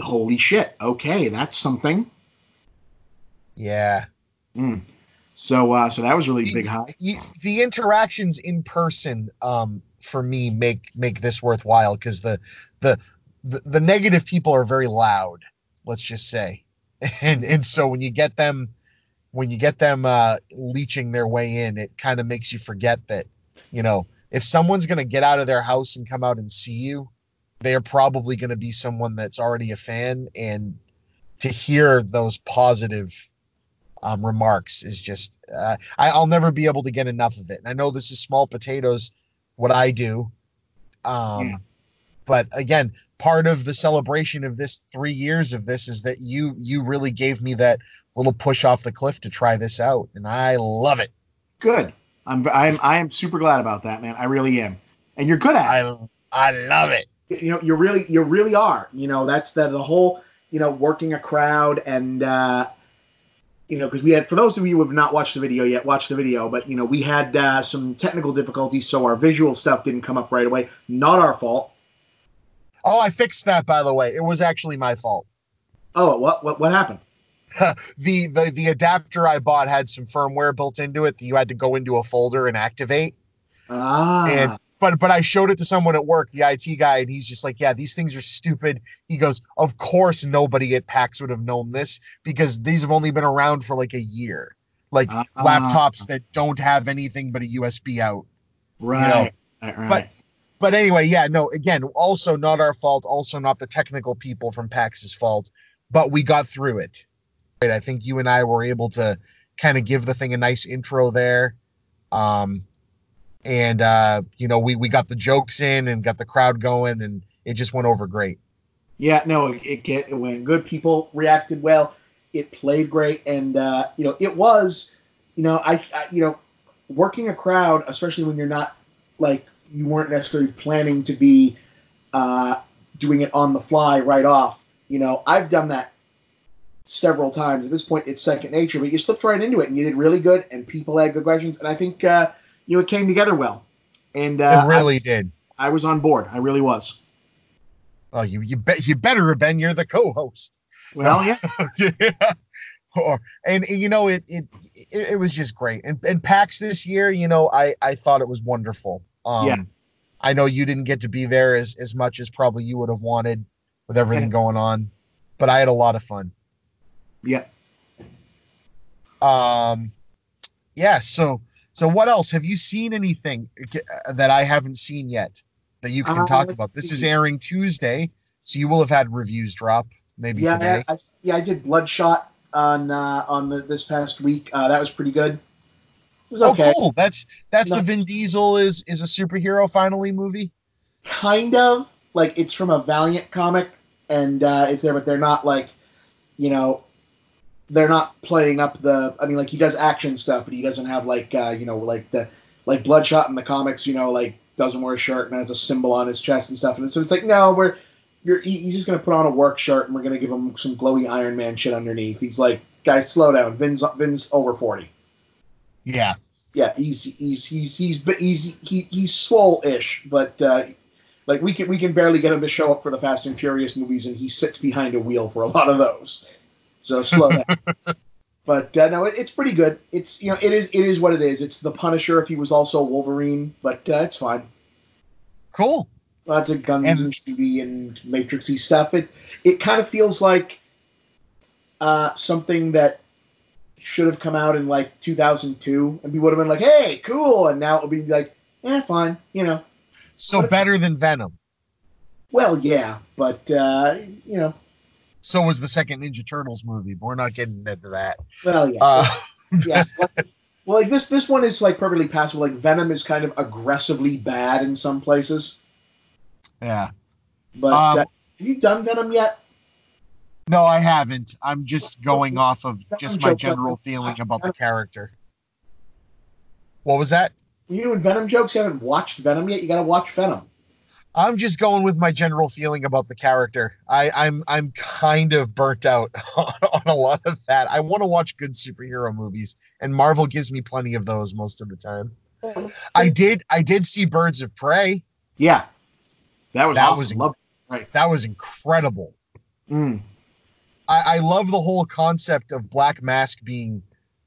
holy shit, okay, that's something. Yeah. Mm. So uh, so that was really big high. The interactions in person um, for me make make this worthwhile because the, the the the negative people are very loud. Let's just say, and and so when you get them when you get them uh, leeching their way in, it kind of makes you forget that you know if someone's going to get out of their house and come out and see you, they are probably going to be someone that's already a fan and to hear those positive um, remarks is just uh, I, will never be able to get enough of it. And I know this is small potatoes, what I do, um, yeah. but again, part of the celebration of this three years of this is that you you really gave me that little push off the cliff to try this out, and I love it. Good. I'm I'm I am super glad about that, man. I really am. And you're good at it. I I love it. You know, you really you really are. You know, that's the the whole you know working a crowd and. uh you know, because we had, for those of you who have not watched the video yet, watch the video. But you know, we had uh, some technical difficulties, so our visual stuff didn't come up right away. Not our fault. Oh, I fixed that, by the way. It was actually my fault. Oh, what what what happened? the the the adapter I bought had some firmware built into it that you had to go into a folder and activate. Ah. And but but I showed it to someone at work, the IT guy, and he's just like, "Yeah, these things are stupid." He goes, "Of course, nobody at PAX would have known this because these have only been around for like a year, like uh, laptops that don't have anything but a USB out." Right. You know? right. But but anyway, yeah, no. Again, also not our fault. Also not the technical people from PAX's fault. But we got through it. Right. I think you and I were able to kind of give the thing a nice intro there. Um, and uh, you know we we got the jokes in and got the crowd going, and it just went over great. Yeah, no, it, it, it went good. People reacted well. It played great, and uh, you know it was, you know, I, I you know, working a crowd, especially when you're not like you weren't necessarily planning to be uh, doing it on the fly right off. You know, I've done that several times. At this point, it's second nature, but you slipped right into it and you did really good, and people had good questions. And I think uh, you know, it came together well. And uh, it really I, did. I was on board. I really was. Oh, you you bet you better have been. You're the co-host. Well, yeah. yeah. Or, and, and, you know it, it it it was just great. And and PAX this year, you know, I I thought it was wonderful. Um, yeah. I know you didn't get to be there as as much as probably you would have wanted with everything going on, but I had a lot of fun. Yeah. Um. Yeah. So so, what else have you seen anything uh, that I haven't seen yet that you can uh, talk about? This is airing Tuesday, so you will have had reviews drop maybe yeah, today. I, yeah, I did Bloodshot on uh, on the, this past week. Uh, that was pretty good. It was oh, okay. Oh, cool. That's that's the Vin Diesel is is a superhero finally movie. Kind of like it's from a Valiant comic, and uh, it's there, but they're not like you know they're not playing up the. I mean, like he does action stuff, but he doesn't have like uh, you know like the like Bloodshot in the comics. You know, like doesn't wear a shirt and has a symbol on his chest and stuff. And so it's like no, we're you're he's just gonna put on a work shirt and we're gonna give him some glowy Iron Man shit underneath. He's like, guys, slow down. Vin's Vin's over forty. Yeah. Yeah, he's he's he's he's he's he's he, he's swole-ish, but uh, like we can we can barely get him to show up for the Fast and Furious movies, and he sits behind a wheel for a lot of those. So slow down. but uh, no, it, it's pretty good. It's you know it is it is what it is. It's the Punisher if he was also Wolverine, but uh, it's fine. Cool. Lots of guns and, and TV and Matrixy stuff. It it kind of feels like uh, something that should have come out in like 2002, and people would have been like, "Hey, cool," and now it would be like, "Eh, fine," you know. So better than Venom. Well, yeah, but uh, you know, so was the second Ninja Turtles movie, but we're not getting into that. Well, yeah, uh, yeah. Well, like this, this one is like perfectly passable. Like Venom is kind of aggressively bad in some places. Yeah, but um, uh, have you done Venom yet? No, I haven't. I'm just going off of just my general feeling about the character. What was that? You doing Venom jokes? You haven't watched Venom yet. You got to watch Venom. I'm just going with my general feeling about the character. I, I'm I'm kind of burnt out on, on a lot of that. I want to watch good superhero movies, and Marvel gives me plenty of those most of the time. I did I did see Birds of Prey. Yeah, that was That awesome. was Love- That was incredible. Mm. I, I love the whole concept of Black Mask being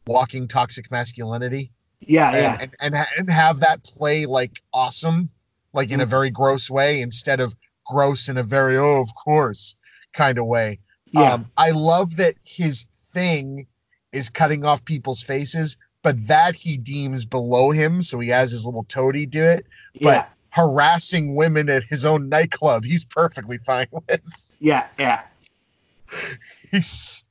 walking toxic masculinity. Yeah, and, yeah, and, and and have that play like awesome, like in a Mhm. very gross way instead of gross in a very oh of course kind of way. yeah. Um, I love that his thing is cutting off people's faces, but that he deems below him, so he has his little toady do it. yeah, Harassing women at his own nightclub, he's perfectly fine with. yeah, yeah. He's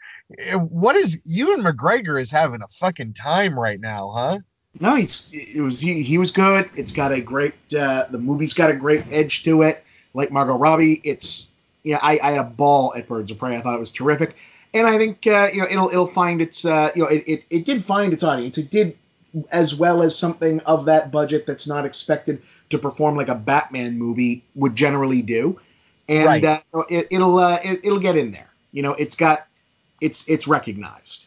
what is Ewan McGregor is having a fucking time right now, huh? No, he's it was he, he was good. It's got a great uh, the movie's got a great edge to it. Like Margot Robbie, it's yeah, I, I had a ball at Birds of Prey. I thought it was terrific, and I think uh, you know it'll it'll find its uh, you know it, it it did find its audience. It did as well as something of that budget that's not expected to perform like a Batman movie would generally do, and Right. uh, it, it'll uh, it, it'll get in there. You know, it's got it's it's recognized.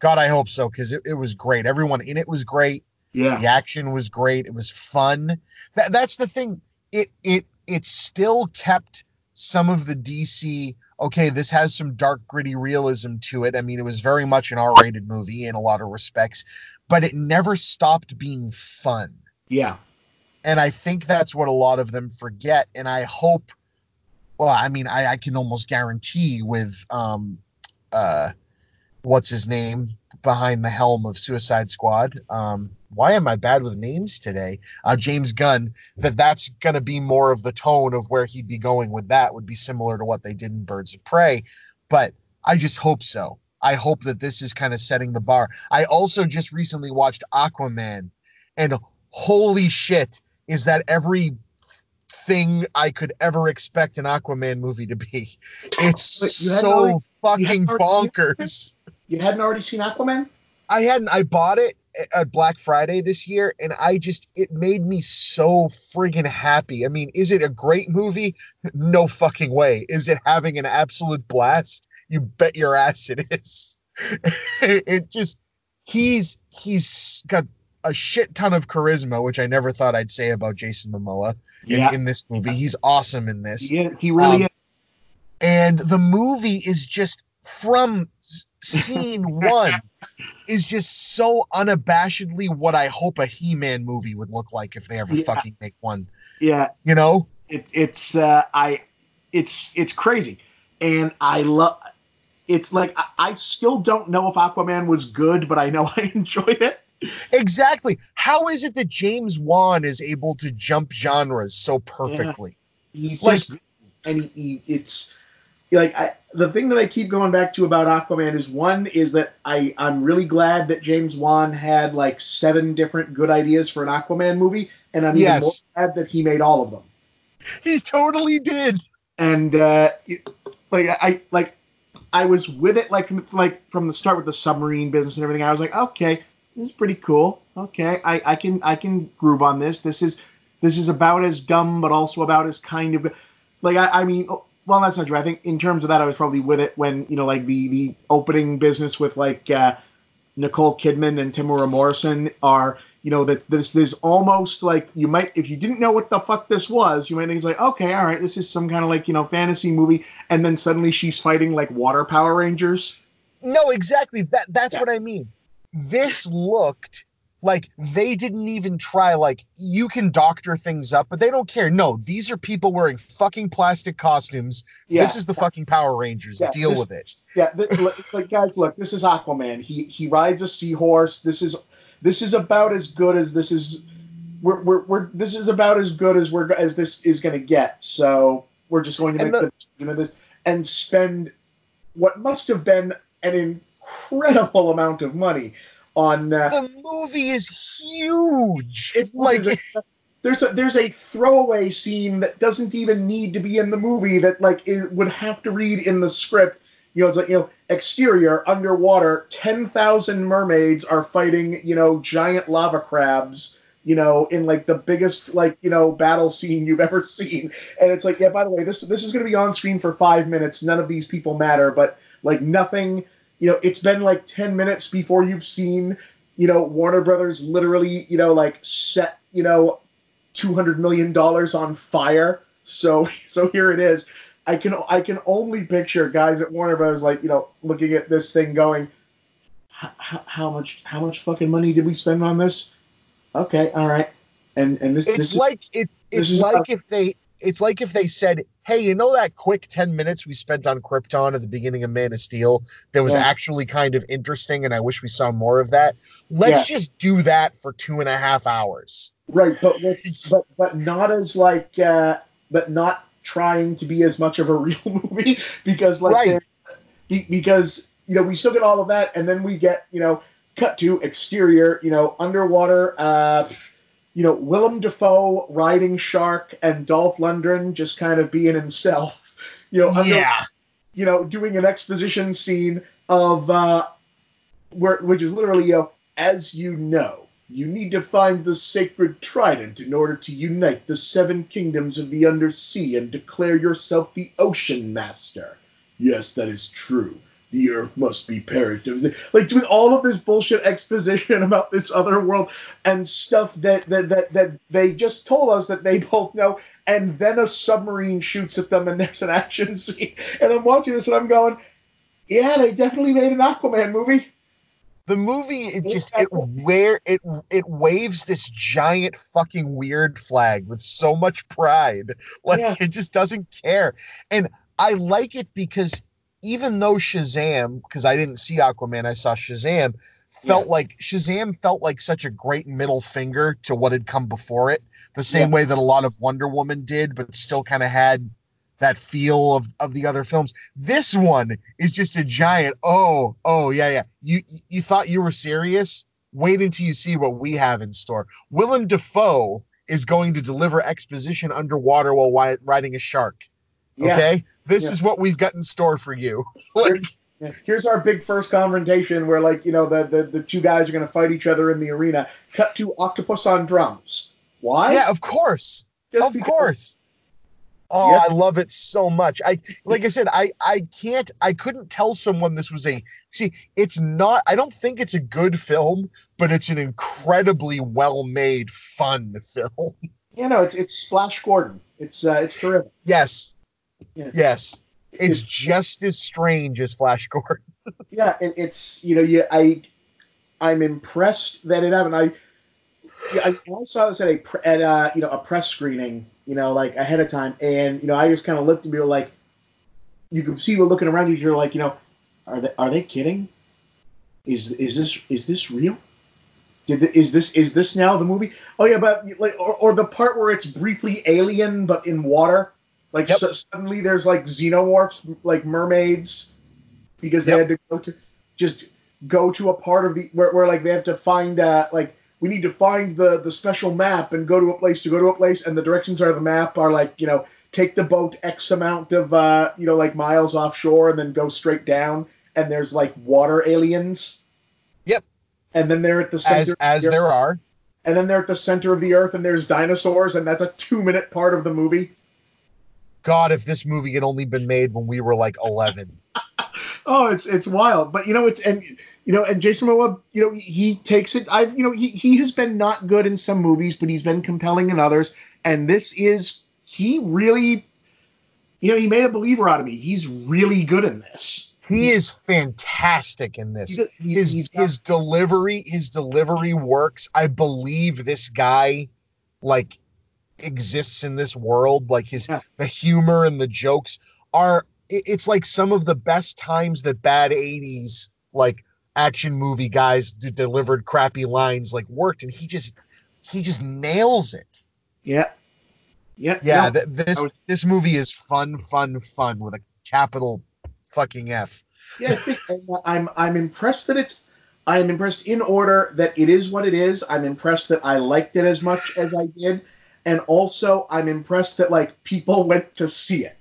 God, I hope so because it, it was great. Everyone in it was great. Yeah, The action was great. It was fun. That that's the thing. It it it still kept some of the DC. Okay, this has some dark, gritty realism to it. I mean, it was very much an R-rated movie in a lot of respects, but it never stopped being fun. yeah, And I think that's what a lot of them forget. And I hope. Well, I mean, I, I can almost guarantee with um, uh, what's his name behind the helm of Suicide Squad. Um, why am I bad with names today? Uh, James Gunn. That that's going to be more of the tone of where he'd be going with that. Would be similar to what they did in Birds of Prey, but I just hope so. I hope that this is kind of setting the bar. I also just recently watched Aquaman, and holy shit, is that every thing I could ever expect an Aquaman movie to be? It's so already- fucking already- bonkers. You hadn't already seen Aquaman? I hadn't. I bought it at Black Friday this year, and I just it made me so friggin' happy. I mean, is it a great movie? No fucking way. Is it having an absolute blast? You bet your ass it is. it just he's he's got a shit ton of charisma, which I never thought I'd say about Jason Momoa in, Yeah. in this movie. He's awesome in this He, he really Um, is. and the movie is just from scene one is just so unabashedly what I hope a He-Man movie would look like if they ever Yeah. fucking make one. Yeah, You know? it, it's uh, I, it's it's crazy, and I love. It's like I, I still don't know if Aquaman was good, but I know I enjoyed it. Exactly. How is it that James Wan is able to jump genres so perfectly? He's Like- just, and he, he, it's like I, the thing that I keep going back to about Aquaman is one is that I I'm really glad that James Wan had like seven different good ideas for an Aquaman movie, and I'm even more glad that he made all of them. He totally did. and uh, it- like I like I was with it like like from the start with the submarine business and everything. I was like, okay, this is pretty cool. Okay, I, I can I can groove on this. This is this is about as dumb, but also about as kind of like I, I mean. Well, that's not true. I think in terms of that, I was probably with it when you know, like the the opening business with like uh, Nicole Kidman and Temuera Morrison are you know that this is almost like you might if you didn't know what the fuck this was you might think it's like okay all right this is some kind of like you know fantasy movie and then suddenly she's fighting like water power rangers No, exactly. That that's Yeah. what I mean. This looked like they didn't even try like you can doctor things up, but they don't care. No, these are people wearing fucking plastic costumes. This is the fucking Power Rangers. Yeah, Deal this- with it. yeah th- look- like guys look this is aquaman he he rides a seahorse this is this is about as good as this is we're, we're, we're this is about as good as we're as this is going to get so we're just going to make the- the decision of this and spend what must have been an incredible amount of money on uh, The movie is huge. It like there's a, there's a throwaway scene that doesn't even need to be in the movie that like it would have to read in the script. You know, it's like you know, exterior underwater, ten thousand mermaids are fighting you know giant lava crabs. you know, in like the biggest like you know battle scene you've ever seen, and it's like, yeah, by the way, this this is going to be on screen for five minutes. None of these people matter, but like nothing, you know, it's been like ten minutes before you've seen, you know, Warner Brothers literally, you know, like set, you know, two hundred million dollars on fire. So so here it is. I can I can only picture guys at Warner Brothers like you know looking at this thing going, how, much how much fucking money did we spend on this? Okay, all right. And and this It's this like it, this it's is like about- if they it's like if they said, "Hey, you know that quick ten minutes we spent on Krypton at the beginning of Man of Steel that was Yeah. actually kind of interesting, and I wish we saw more of that. Let's just do that for two and a half hours." right, but but but not as like uh, but not trying to be as much of a real movie because like Right. be, because you know we still get all of that and then we get you know cut to exterior you know underwater uh you know Willem Dafoe riding shark and Dolph Lundgren just kind of being himself you know under, yeah, you know, doing an exposition scene of uh, where, which is literally, you know, as you know, you need to find the sacred trident in order to unite the seven kingdoms of the undersea and declare yourself the ocean master. Yes, that is true. The earth must be perished. Like doing all of this bullshit exposition about this other world and stuff that that that, that they just told us that they both know, and then a submarine shoots at them and there's an action scene. And I'm watching this and I'm going, yeah, they definitely made an Aquaman movie. the movie it just it where it it waves this giant fucking weird flag with so much pride like Yeah. it just doesn't care and i like it because even though shazam because i didn't see aquaman i saw shazam felt Yeah. like shazam felt like such a great middle finger to what had come before it the same way that a lot of wonder woman did but still kind of had that feel of, of the other films. This one is just a giant. Oh, oh yeah, yeah. You you thought you were serious? Wait until you see what we have in store. Willem Dafoe is going to deliver exposition underwater while riding a shark. Yeah. Okay, this Yeah. is what we've got in store for you. Like, Here's our big first confrontation where, like, you know, the, the, the two guys are going to fight each other in the arena. Cut to Octopus on drums. Why? yeah, of course, Just of because- course. Oh, Yeah. I love it so much. I like I said, I I can't I couldn't tell someone this was a see, it's not I don't think it's a good film, but it's an incredibly well-made fun film. You know, it's it's Splash Gordon. It's uh, it's terrific. Yes. Yeah. Yes. It's It's- just as strange as Flash Gordon. Yeah, it, it's you know, you I I'm impressed that it happened. I yeah, I, saw this at a at uh, you know a press screening, you know, like ahead of time, and you know, I just kind of looked and be like, you can see people looking around you. You're like, you know, are they are they kidding? Is is this is this real? Did the, is this is this now the movie? Oh yeah, but like or, or the part where it's briefly alien but in water. Like Yep. so, suddenly there's like xenomorphs, like mermaids, because they Yep. had to go to just go to a part of the where, where like they have to find uh like we need to find the the special map and go to a place to go to a place and the directions are the map are like you know take the boat x amount of uh you know like miles offshore and then go straight down and there's like water aliens Yep. and then they're at the center as of the there are. and then they're at the center of the earth and there's dinosaurs and that's a two minute part of the movie God, if this movie had only been made when we were like 11. Oh, it's it's wild, but you know it's and you know and Jason Momoa, you know he takes it. I've you know he he has been not good in some movies, but he's been compelling in others. And this is he really, you know, he made a believer out of me. He's really good in this. He is fantastic in this. He's, he's, his he's his delivery his delivery works i believe this guy like exists in this world like his Yeah. the humor and the jokes are it's like some of the best times that bad 80s like action movie guys d- delivered crappy lines like worked and he just he just nails it yeah, yeah, yeah no, th- this was- this movie is fun fun fun with a capital fucking f yeah. I think and I'm I'm impressed that it's. I am impressed in order that it is what it is. I'm impressed that I liked it as much as I did, and also I'm impressed that like people went to see it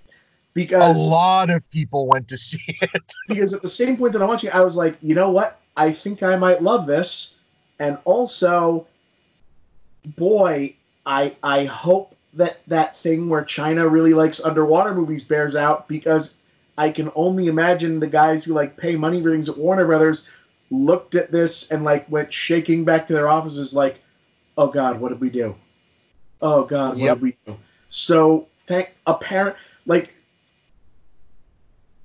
because a lot of people went to see it because at the same point that I'm watching, I was like, you know what? I think I might love this, and also, boy, I I hope that that thing where China really likes underwater movies bears out because I can only imagine the guys who like pay money for things at Warner Brothers looked at this and like went shaking back to their offices like, "Oh God, what did we do? Oh God, what Yep. did we do?" So thank apparent like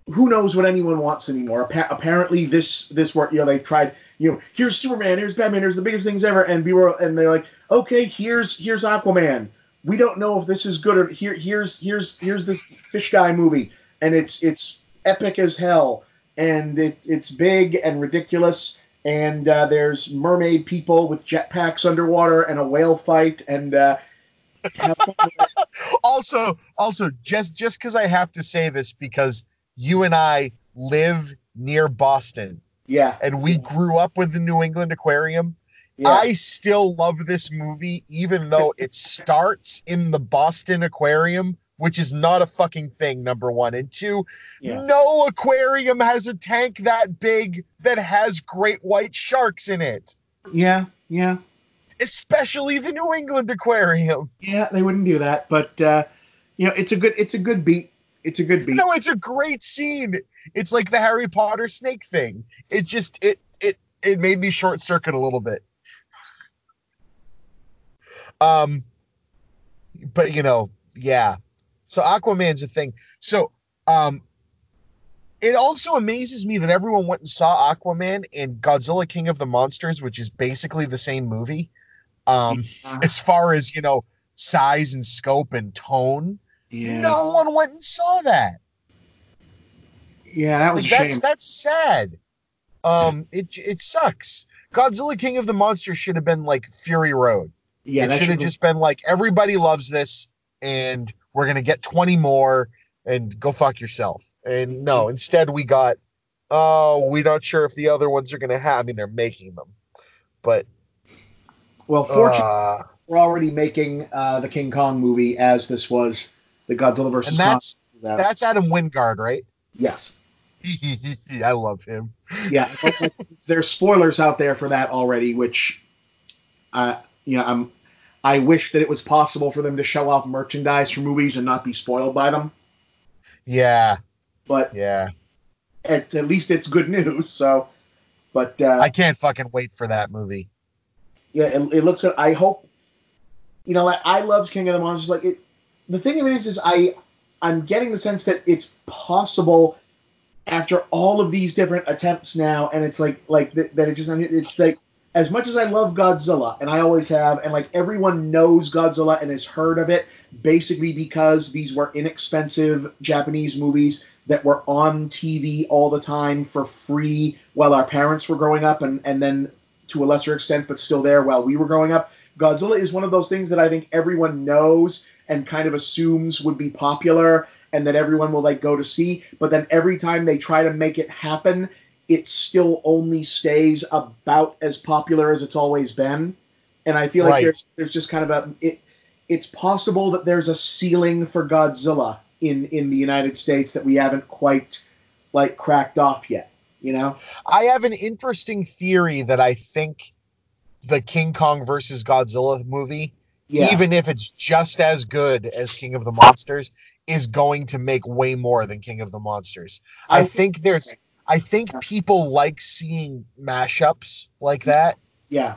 who knows what anyone wants anymore. Appa- apparently, this this work, you know, they tried, you know, here's Superman, here's Batman, here's the biggest things ever, and people, and they're like, okay, here's here's Aquaman. We don't know if this is good or here here's here's here's this fish guy movie, and it's it's epic as hell, and it it's big and ridiculous, and uh, there's mermaid people with jetpacks underwater and a whale fight, and uh, also also just just because i have to say this because you and i live near boston yeah, and we grew up with the new england aquarium yeah. i still love this movie even though it starts in the boston aquarium which is not a fucking thing number one and two Yeah. no aquarium has a tank that big that has great white sharks in it yeah, yeah. Especially the new england aquarium Yeah, they wouldn't do that, but uh, you know, it's a good it's a good beat. It's a good beat. No, it's a great scene. It's like the Harry Potter snake thing. It just it it it made me short circuit a little bit. Um but you know, yeah. So Aquaman's a thing. So um it also amazes me that everyone went and saw Aquaman and Godzilla King of the Monsters, which is basically the same movie. Um Uh, as far as, you know, size and scope and tone. yeah, No one went and saw that. yeah, that was Like that's that's sad. Um, it it sucks. Godzilla King of the Monsters should have been like Fury Road. yeah, it should have just been like everybody loves this, and we're gonna get twenty more, and go fuck yourself. And no, instead we got, oh, we're not sure if the other ones are gonna have. I mean, they're making them, but well, fortunately, uh, we're already making uh, the King Kong movie as this was the Godzilla versus and that's Kong. that's Adam Wingard, right? yes, I love him. yeah. there's spoilers out there for that already, which, uh, you know, I'm. I wish that it was possible for them to show off merchandise for movies and not be spoiled by them. Yeah, But yeah. at, at least it's good news. So, but uh, I can't fucking wait for that movie. Yeah, it, it looks good. I hope, you know, like I love King of the Monsters. Like it, the thing of it is, is I, I'm getting the sense that it's possible after all of these different attempts now, and it's like, like that, that it's just, it's like as much as I love Godzilla, and I always have, and like everyone knows Godzilla and has heard of it, basically because these were inexpensive Japanese movies that were on TV all the time for free while our parents were growing up, and and then to a lesser extent, but still there while we were growing up. Godzilla is one of those things that I think everyone knows and kind of assumes would be popular and that everyone will like go to see. But then every time they try to make it happen, it still only stays about as popular as it's always been. And I feel like there's there's just kind of a it. It's possible that there's a ceiling for Godzilla in in the United States that we haven't quite like cracked off yet. You know? I have an interesting theory that I think the King Kong versus Godzilla movie, Yeah. even if it's just as good as King of the Monsters, is going to make way more than King of the Monsters. I, think there's I think people like seeing mashups like that. yeah.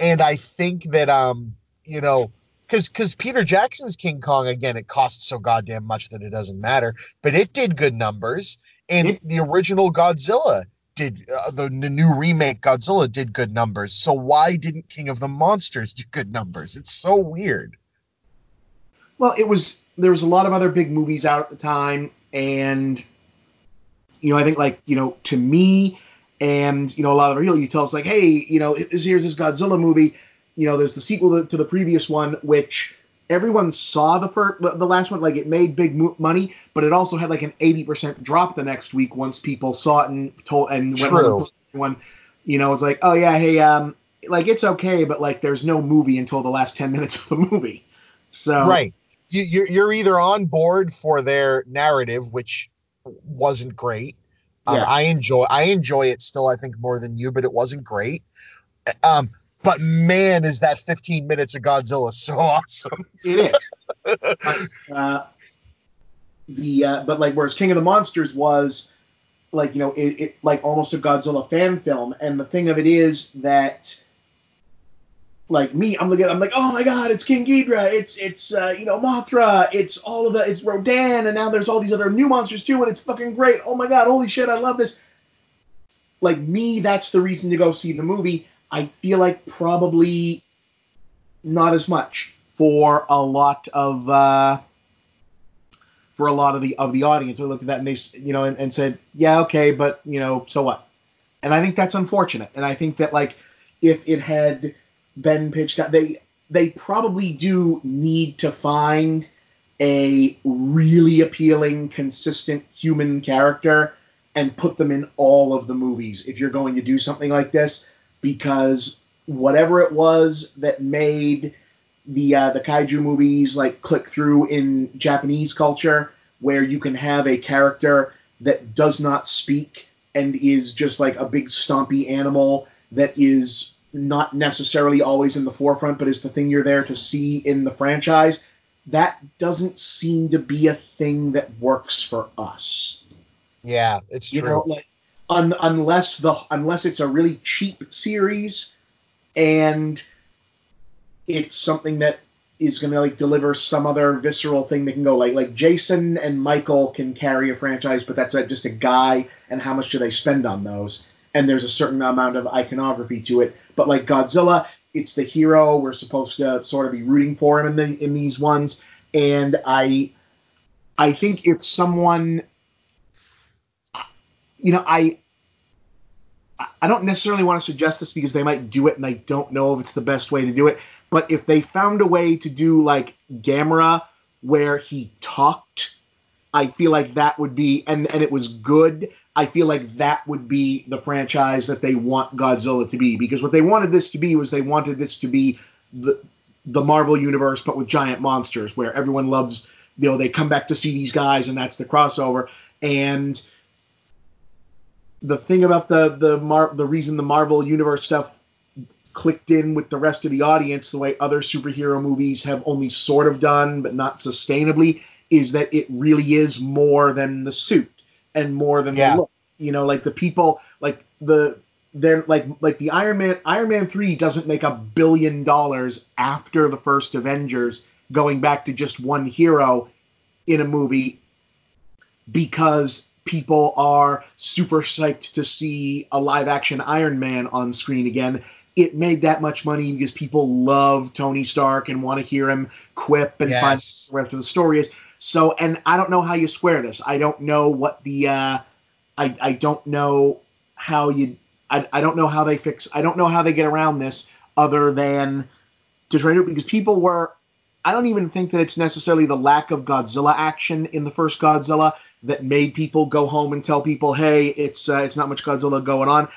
And I think that um, you know, because because Peter Jackson's King Kong again, it costs so goddamn much that it doesn't matter, but it did good numbers, and It- the original Godzilla did uh, the, the new remake Godzilla did good numbers. So why didn't King of the Monsters do good numbers? It's so weird. Well, it was there was a lot of other big movies out at the time, and you know, I think like you know, to me, and you know, a lot of people you tell us like, hey, you know, this here's this Godzilla movie. You know, there's the sequel to, to the previous one, which everyone saw the first, the last one, like it made big mo- money, but it also had like an eighty percent drop the next week once people saw it and told and went True. home and one. You know, it's like, oh yeah, hey, um, like it's okay, but like there's no movie until the last ten minutes of the movie. So Right. You, you're you're either on board for their narrative, which wasn't great. Um, Yeah. I enjoy I enjoy it still. I think more than you, but it wasn't great. Um, but man, is that 15 minutes of Godzilla so awesome. It is. uh, the uh, but like whereas King of the Monsters was like you know it, it like almost a Godzilla fan film, and the thing of it is that like me, I'm looking, I'm like, oh my god, it's King Ghidorah, it's it's uh, you know Mothra, it's all of the, it's Rodan, and now there's all these other new monsters too, and it's fucking great. Oh my god, holy shit, I love this. Like me, that's the reason to go see the movie. I feel like probably not as much for a lot of uh, for a lot of the of the audience. I looked at that and they you know and, and said, yeah, okay, but you know, so what? And I think that's unfortunate. And I think that like if it had been pitched out, they they probably do need to find a really appealing, consistent human character and put them in all of the movies if you're going to do something like this because whatever it was that made the uh, the kaiju movies like click through in Japanese culture, where you can have a character that does not speak and is just like a big stompy animal that is not necessarily always in the forefront, but is the thing you're there to see in the franchise. That doesn't seem to be a thing that works for us. Yeah, it's You true. know, like un, unless the unless it's a really cheap series and it's something that is going to like deliver some other visceral thing that can go like like Jason and Michael can carry a franchise, but that's just a guy, and how much do they spend on those? And there's a certain amount of iconography to it. But like Godzilla, it's the hero. We're supposed to sort of be rooting for him in the in these ones, and I I think if someone you know, I I don't necessarily want to suggest this because they might do it and I don't know if it's the best way to do it. But if they found a way to do like Gamera where he talked, I feel like that would be and and it was good. I feel like that would be the franchise that they want Godzilla to be because what they wanted this to be was they wanted this to be the the Marvel universe but with giant monsters where everyone loves you know they come back to see these guys and that's the crossover and the thing about the the Mar- the reason the Marvel universe stuff clicked in with the rest of the audience the way other superhero movies have only sort of done but not sustainably is that it really is more than the suit and more than Yeah. the look you know like the people like the then like like the Iron Man Iron Man 3 doesn't make a billion dollars after the first Avengers going back to just one hero in a movie because people are super psyched to see a live action Iron Man on screen again. It made that much money because people love Tony Stark and want to hear him quip and find Yes. the rest of the story is. So, and I don't know how you square this. I don't know what the, uh, I, I don't know how you, I, I don't know how they fix, I don't know how they get around this other than to try to, because people were, I don't even think that it's necessarily the lack of Godzilla action in the first Godzilla that made people go home and tell people, "Hey, it's uh, it's not much Godzilla going on."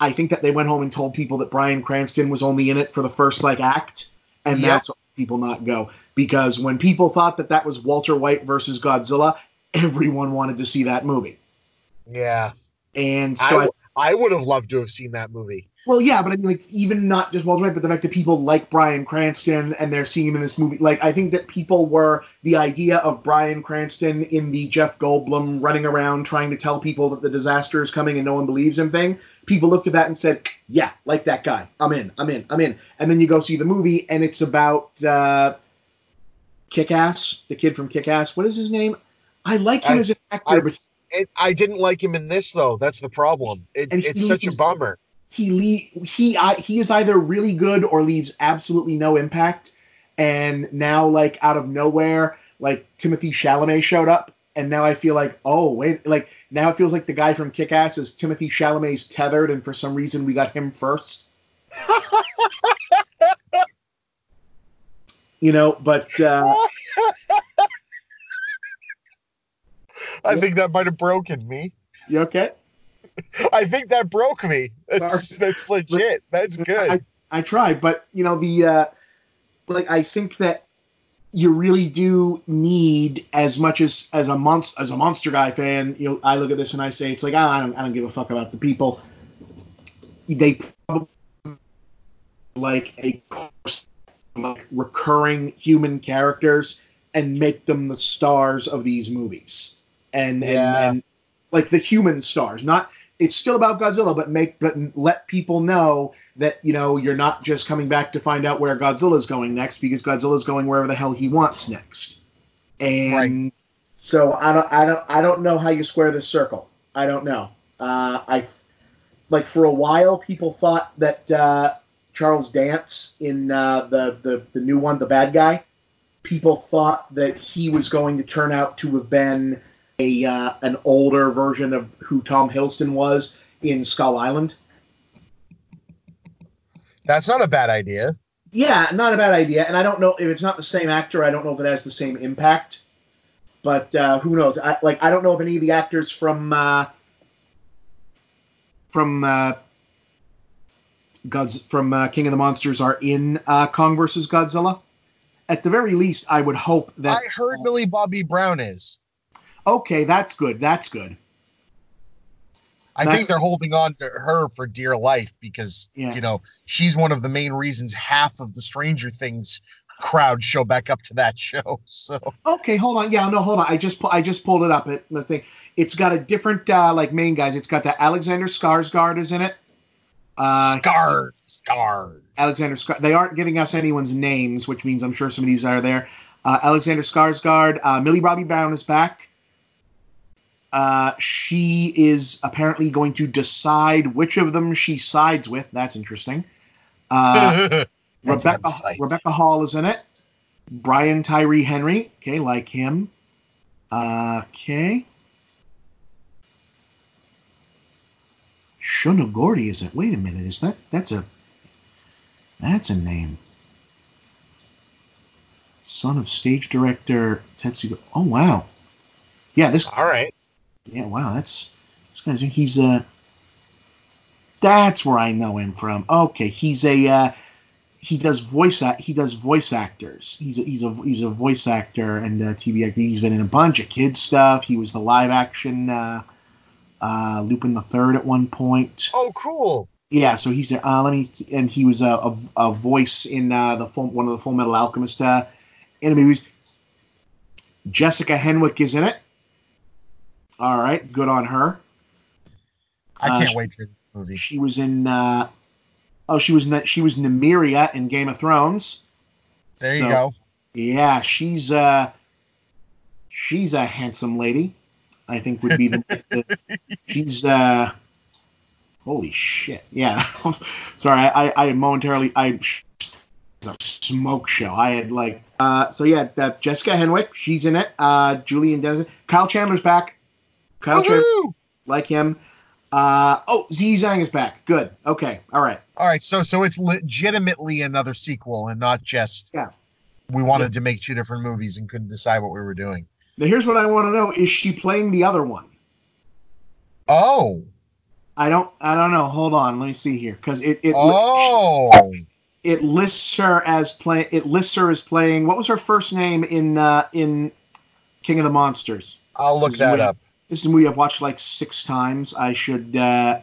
I think that they went home and told people that Bryan Cranston was only in it for the first like act, and that's what people not go because when people thought that that was Walter White versus Godzilla, everyone wanted to see that movie, Yeah. and so I, I, I would have loved to have seen that movie. Well, yeah, but I mean, like, even not just Walter White, but the fact that people like Bryan Cranston and they're seeing him in this movie. Like, I think that people were the idea of Bryan Cranston in the Jeff Goldblum running around trying to tell people that the disaster is coming and no one believes him thing. People looked at that and said, "Yeah, like that guy. I'm in. I'm in. I'm in." And then you go see the movie, and it's about uh, Kick-Ass, the kid from Kick-Ass. What is his name? I like him I- as an actor, I- but It, I didn't like him in this though. That's the problem. It, it's such a bummer. He le- he I, he is either really good or leaves absolutely no impact. And now, like out of nowhere, like Timothée Chalamet showed up, and now I feel like, oh wait, like now it feels like the guy from Kick Ass is Timothée Chalamet's tethered, and for some reason we got him first. you know, but uh, I think that might have broken me. you okay? I think that broke me. That's, that's legit. That's good. I tried, but you know the uh, like I think that you really do need as much as as a monster as a monster guy fan. You know, I look at this and I say it's like ah, I don't I don't give a fuck about the people. They probably like a course like recurring human characters and make them the stars of these movies and, Yeah. and and like the human stars not it's still about godzilla but make but let people know that you know you're not just coming back to find out where godzilla's going next because godzilla's going wherever the hell he wants next. And so i don't i don't i don't know how you square this circle. I don't know. Uh i like for a while people thought that uh charles dance in uh the the, the new one the bad guy people thought that he was going to turn out to have been a uh, an older version of who Tom Hiddleston was in Skull Island. That's not a bad idea. Yeah, not a bad idea. And I don't know if it's not the same actor. I don't know if it has the same impact. But uh, who knows? I, like I don't know if any of the actors from uh, from uh, God's from uh, King of the Monsters are in uh, Kong versus Godzilla. At the very least, I would hope that. I heard Millie Bobby Brown is. Okay, that's good. That's good. I That's- think they're holding on to her for dear life because Yeah. you know she's one of the main reasons half of the Stranger Things crowd show back up to that show. So Okay, hold on. Yeah, no, hold on. I just pu- I just pulled it up. It the thing. It's got a different uh, like main guys. It's got the Alexander Skarsgård is in it. Uh, Scar scarred. Alexander Skar. They aren't giving us anyone's names, which means I'm sure some of these are there. Uh, Alexander Skarsgård. Uh, Millie Bobby Brown is back. Uh, she is apparently going to decide which of them she sides with. That's interesting. Uh, That's Rebecca. Rebecca Hall is in it. Brian Tyree Henry. Okay, like him. Uh, okay. Shun Oguri is it? Wait a minute. Is that that's a that's a name. Son of stage director Tetsuya. Oh wow. Yeah, this All right. Yeah, wow, that's this guy's he's uh that's where I know him from. Okay, he's a uh he does voice act he does voice actors. He's a, he's a he's a voice actor and uh, TV actor. He's been in a bunch of kids stuff. He was the live action uh uh Lupin the Third at one point. Oh, cool. Yeah, so he's uh, let me and he was a, a, a voice in uh, the full, one of the Full Metal Alchemist uh, anime movies. Jessica Henwick is in it. All right, good on her. I Uh, can't sh- wait for this movie. She was in. Uh, oh, she was she was Nymeria in Game of Thrones. There So, you go. Yeah, she's uh, she's a handsome lady. I think would be the. the she's uh, holy shit. Yeah, sorry, I I, momentarily I it's a smoke show. I had like uh, so yeah, that Jessica Henwick, she's in it. Uh, Julian Dennison, Kyle Chandler's back. Kyle Chandler, like him. Uh, oh, Z Zhang is back. Good. Okay. All right. All right, so so it's legitimately another sequel and not just Yeah. we wanted to make two different movies and couldn't decide what we were doing. Now here's what I want to know: Is she playing the other one? Oh, I don't. I don't know. Hold on. Let me see here because it it oh, it lists her as play. It lists her as playing. What was her first name in uh, in King of the Monsters? I'll look that up. This is a movie I've watched like six times. I should. Uh,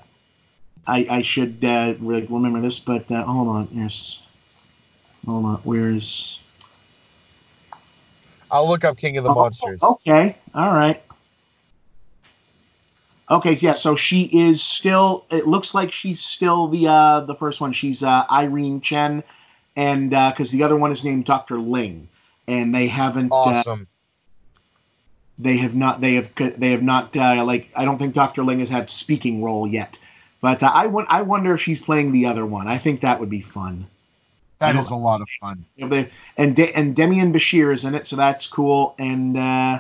I I should uh, re- remember this, but uh, hold on. Yes. Hold on. Where's I'll look up King of the Oh, Monsters. Okay. All right. Okay, yeah, so she is still it looks like she's still the uh the first one. She's uh Ilene Chen and uh cuz the other one is named Dr. Ling and they haven't uh, Awesome. They have not they have they have not uh, like I don't think Dr. Ling has had speaking role yet. But uh, I want I wonder if she's playing the other one. I think that would be fun. That I is a lot of fun. And De- and Demián Bichir is in it, so that's cool. And uh,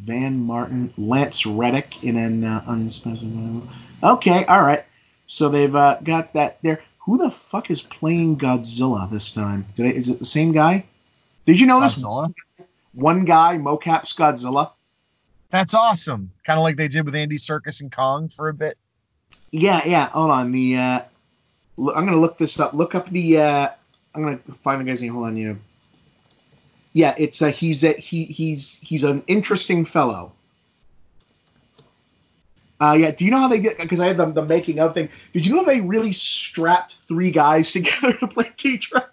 Van Marten, Lance Reddick in an uh, unspecified. Okay, all right. So they've uh, got that there. Who the fuck is playing Godzilla this time? Did they, is it the same guy? Did you know this Godzilla. One guy mocaps Godzilla? That's awesome. Kind of like they did with Andy Serkis and Kong for a bit. Yeah, yeah. Hold on. The uh, l- I'm gonna look this up. Look up the. Uh, I'm gonna find the guy's name. Hold on, you. Yeah, it's uh, he's a, he he's he's an interesting fellow. Uh, yeah. Do you know how they did? Because I had the, the making of thing. Did you know they really strapped three guys together to play Ghidorah?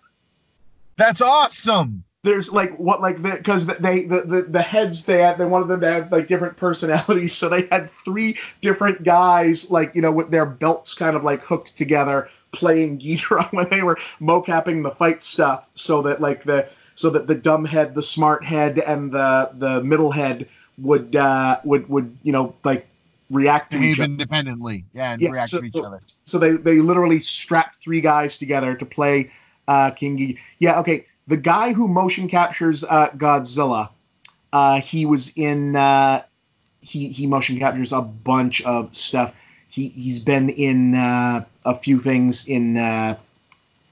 That's awesome. There's like what like the because they the, the the heads they had they wanted them to have like different personalities, so they had three different guys like you know with their belts kind of like hooked together playing Ghidorah when they were mocapping the fight stuff, so that like the so that the dumb head, the smart head, and the the middle head would uh would would you know like react to each other. independently. Yeah, and Yeah, react so- to each so- other. So they they literally strapped three guys together to play uh, King Ghidorah. Yeah, okay. The guy who motion captures uh, Godzilla, uh, he was in. Uh, he he motion captures a bunch of stuff. He he's been in uh, a few things in uh,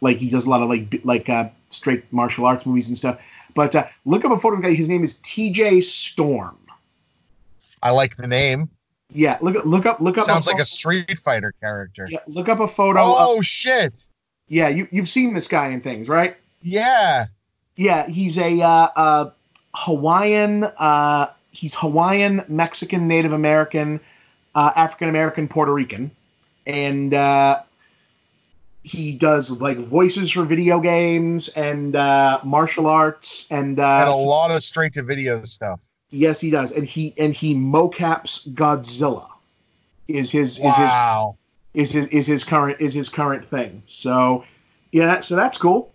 like he does a lot of like like uh, straight martial arts movies and stuff. But uh, look up a photo of the guy. His name is T.J. Storm. I like the name. Yeah, look up look up look up. Sounds like a Street Fighter character. Yeah, look up a photo. of, Oh shit! yeah, you you've seen this guy in things, right? Yeah. Yeah, he's a uh, uh, Hawaiian. Uh, he's Hawaiian, Mexican, Native American, uh, African American, Puerto Rican, and uh, he does like voices for video games and uh, martial arts. And and a lot of straight to video stuff. yes, he does. And he and he mocaps Godzilla. Is his is his Wow. is his is his current is his current thing. So yeah, so that's cool.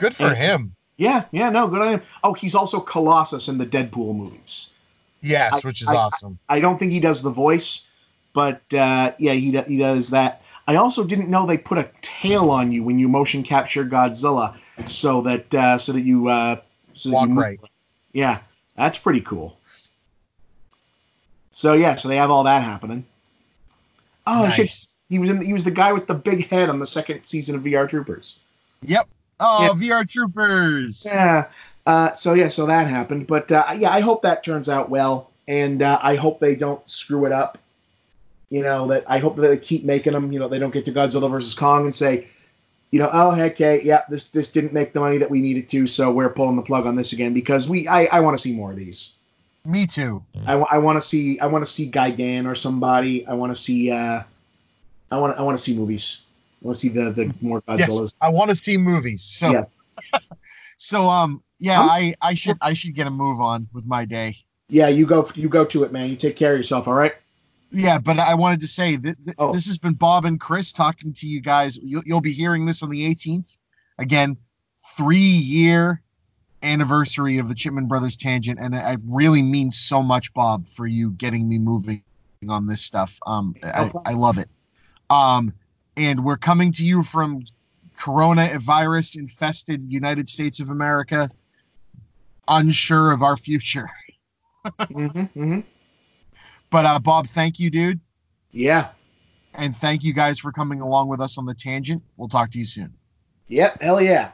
Good for And- him. Yeah, yeah, no, good on him. Oh, he's also Colossus in the Deadpool movies. Yes, I- which is I- awesome. I don't think he does the voice, but uh, yeah, he he does that. I also didn't know they put a tail on you when you motion capture Godzilla, so that uh, so that you uh, so that Walk you right. Yeah, that's pretty cool. So yeah, so they have all that happening. Oh shit, he was in. He was the guy with the big head on the second season of VR Troopers. Yep. Oh, VR Troopers. Yeah. Uh, so yeah, so that happened, but uh, yeah, I hope that turns out well, and uh, I hope they don't screw it up. You know that I hope that they keep making them. You know they don't get to Godzilla versus Kong and say, you know, oh heck, okay, yeah, this this didn't make the money that we needed to, so we're pulling the plug on this again because we I, I want to see more of these. Me too. I, want to see I want to see Gigan or somebody. I want to see uh, I want I want to see movies. Want to see the the more Godzillas. Yes, I want to see movies. So, Yeah. so um, yeah, I'm- I I should I should get a move on with my day. Yeah, you go you go to it, man. You take care of yourself. All right. Yeah, but I wanted to say that th- Oh. this has been Bob and Chris talking to you guys. You'll, you'll be hearing this on the 18th. Again, three year anniversary of the Chipman Brothers tangent, and it, it really means so much, Bob, for you getting me moving on this stuff. Um, I. I love it. Um, and we're coming to you from Corona virus infested United States of America, unsure of our future. mm-hmm, mm-hmm. But uh, Bob, thank you, dude. Yeah. And thank you guys for coming along with us on the tangent. We'll talk to you soon. Yep. Hell yeah.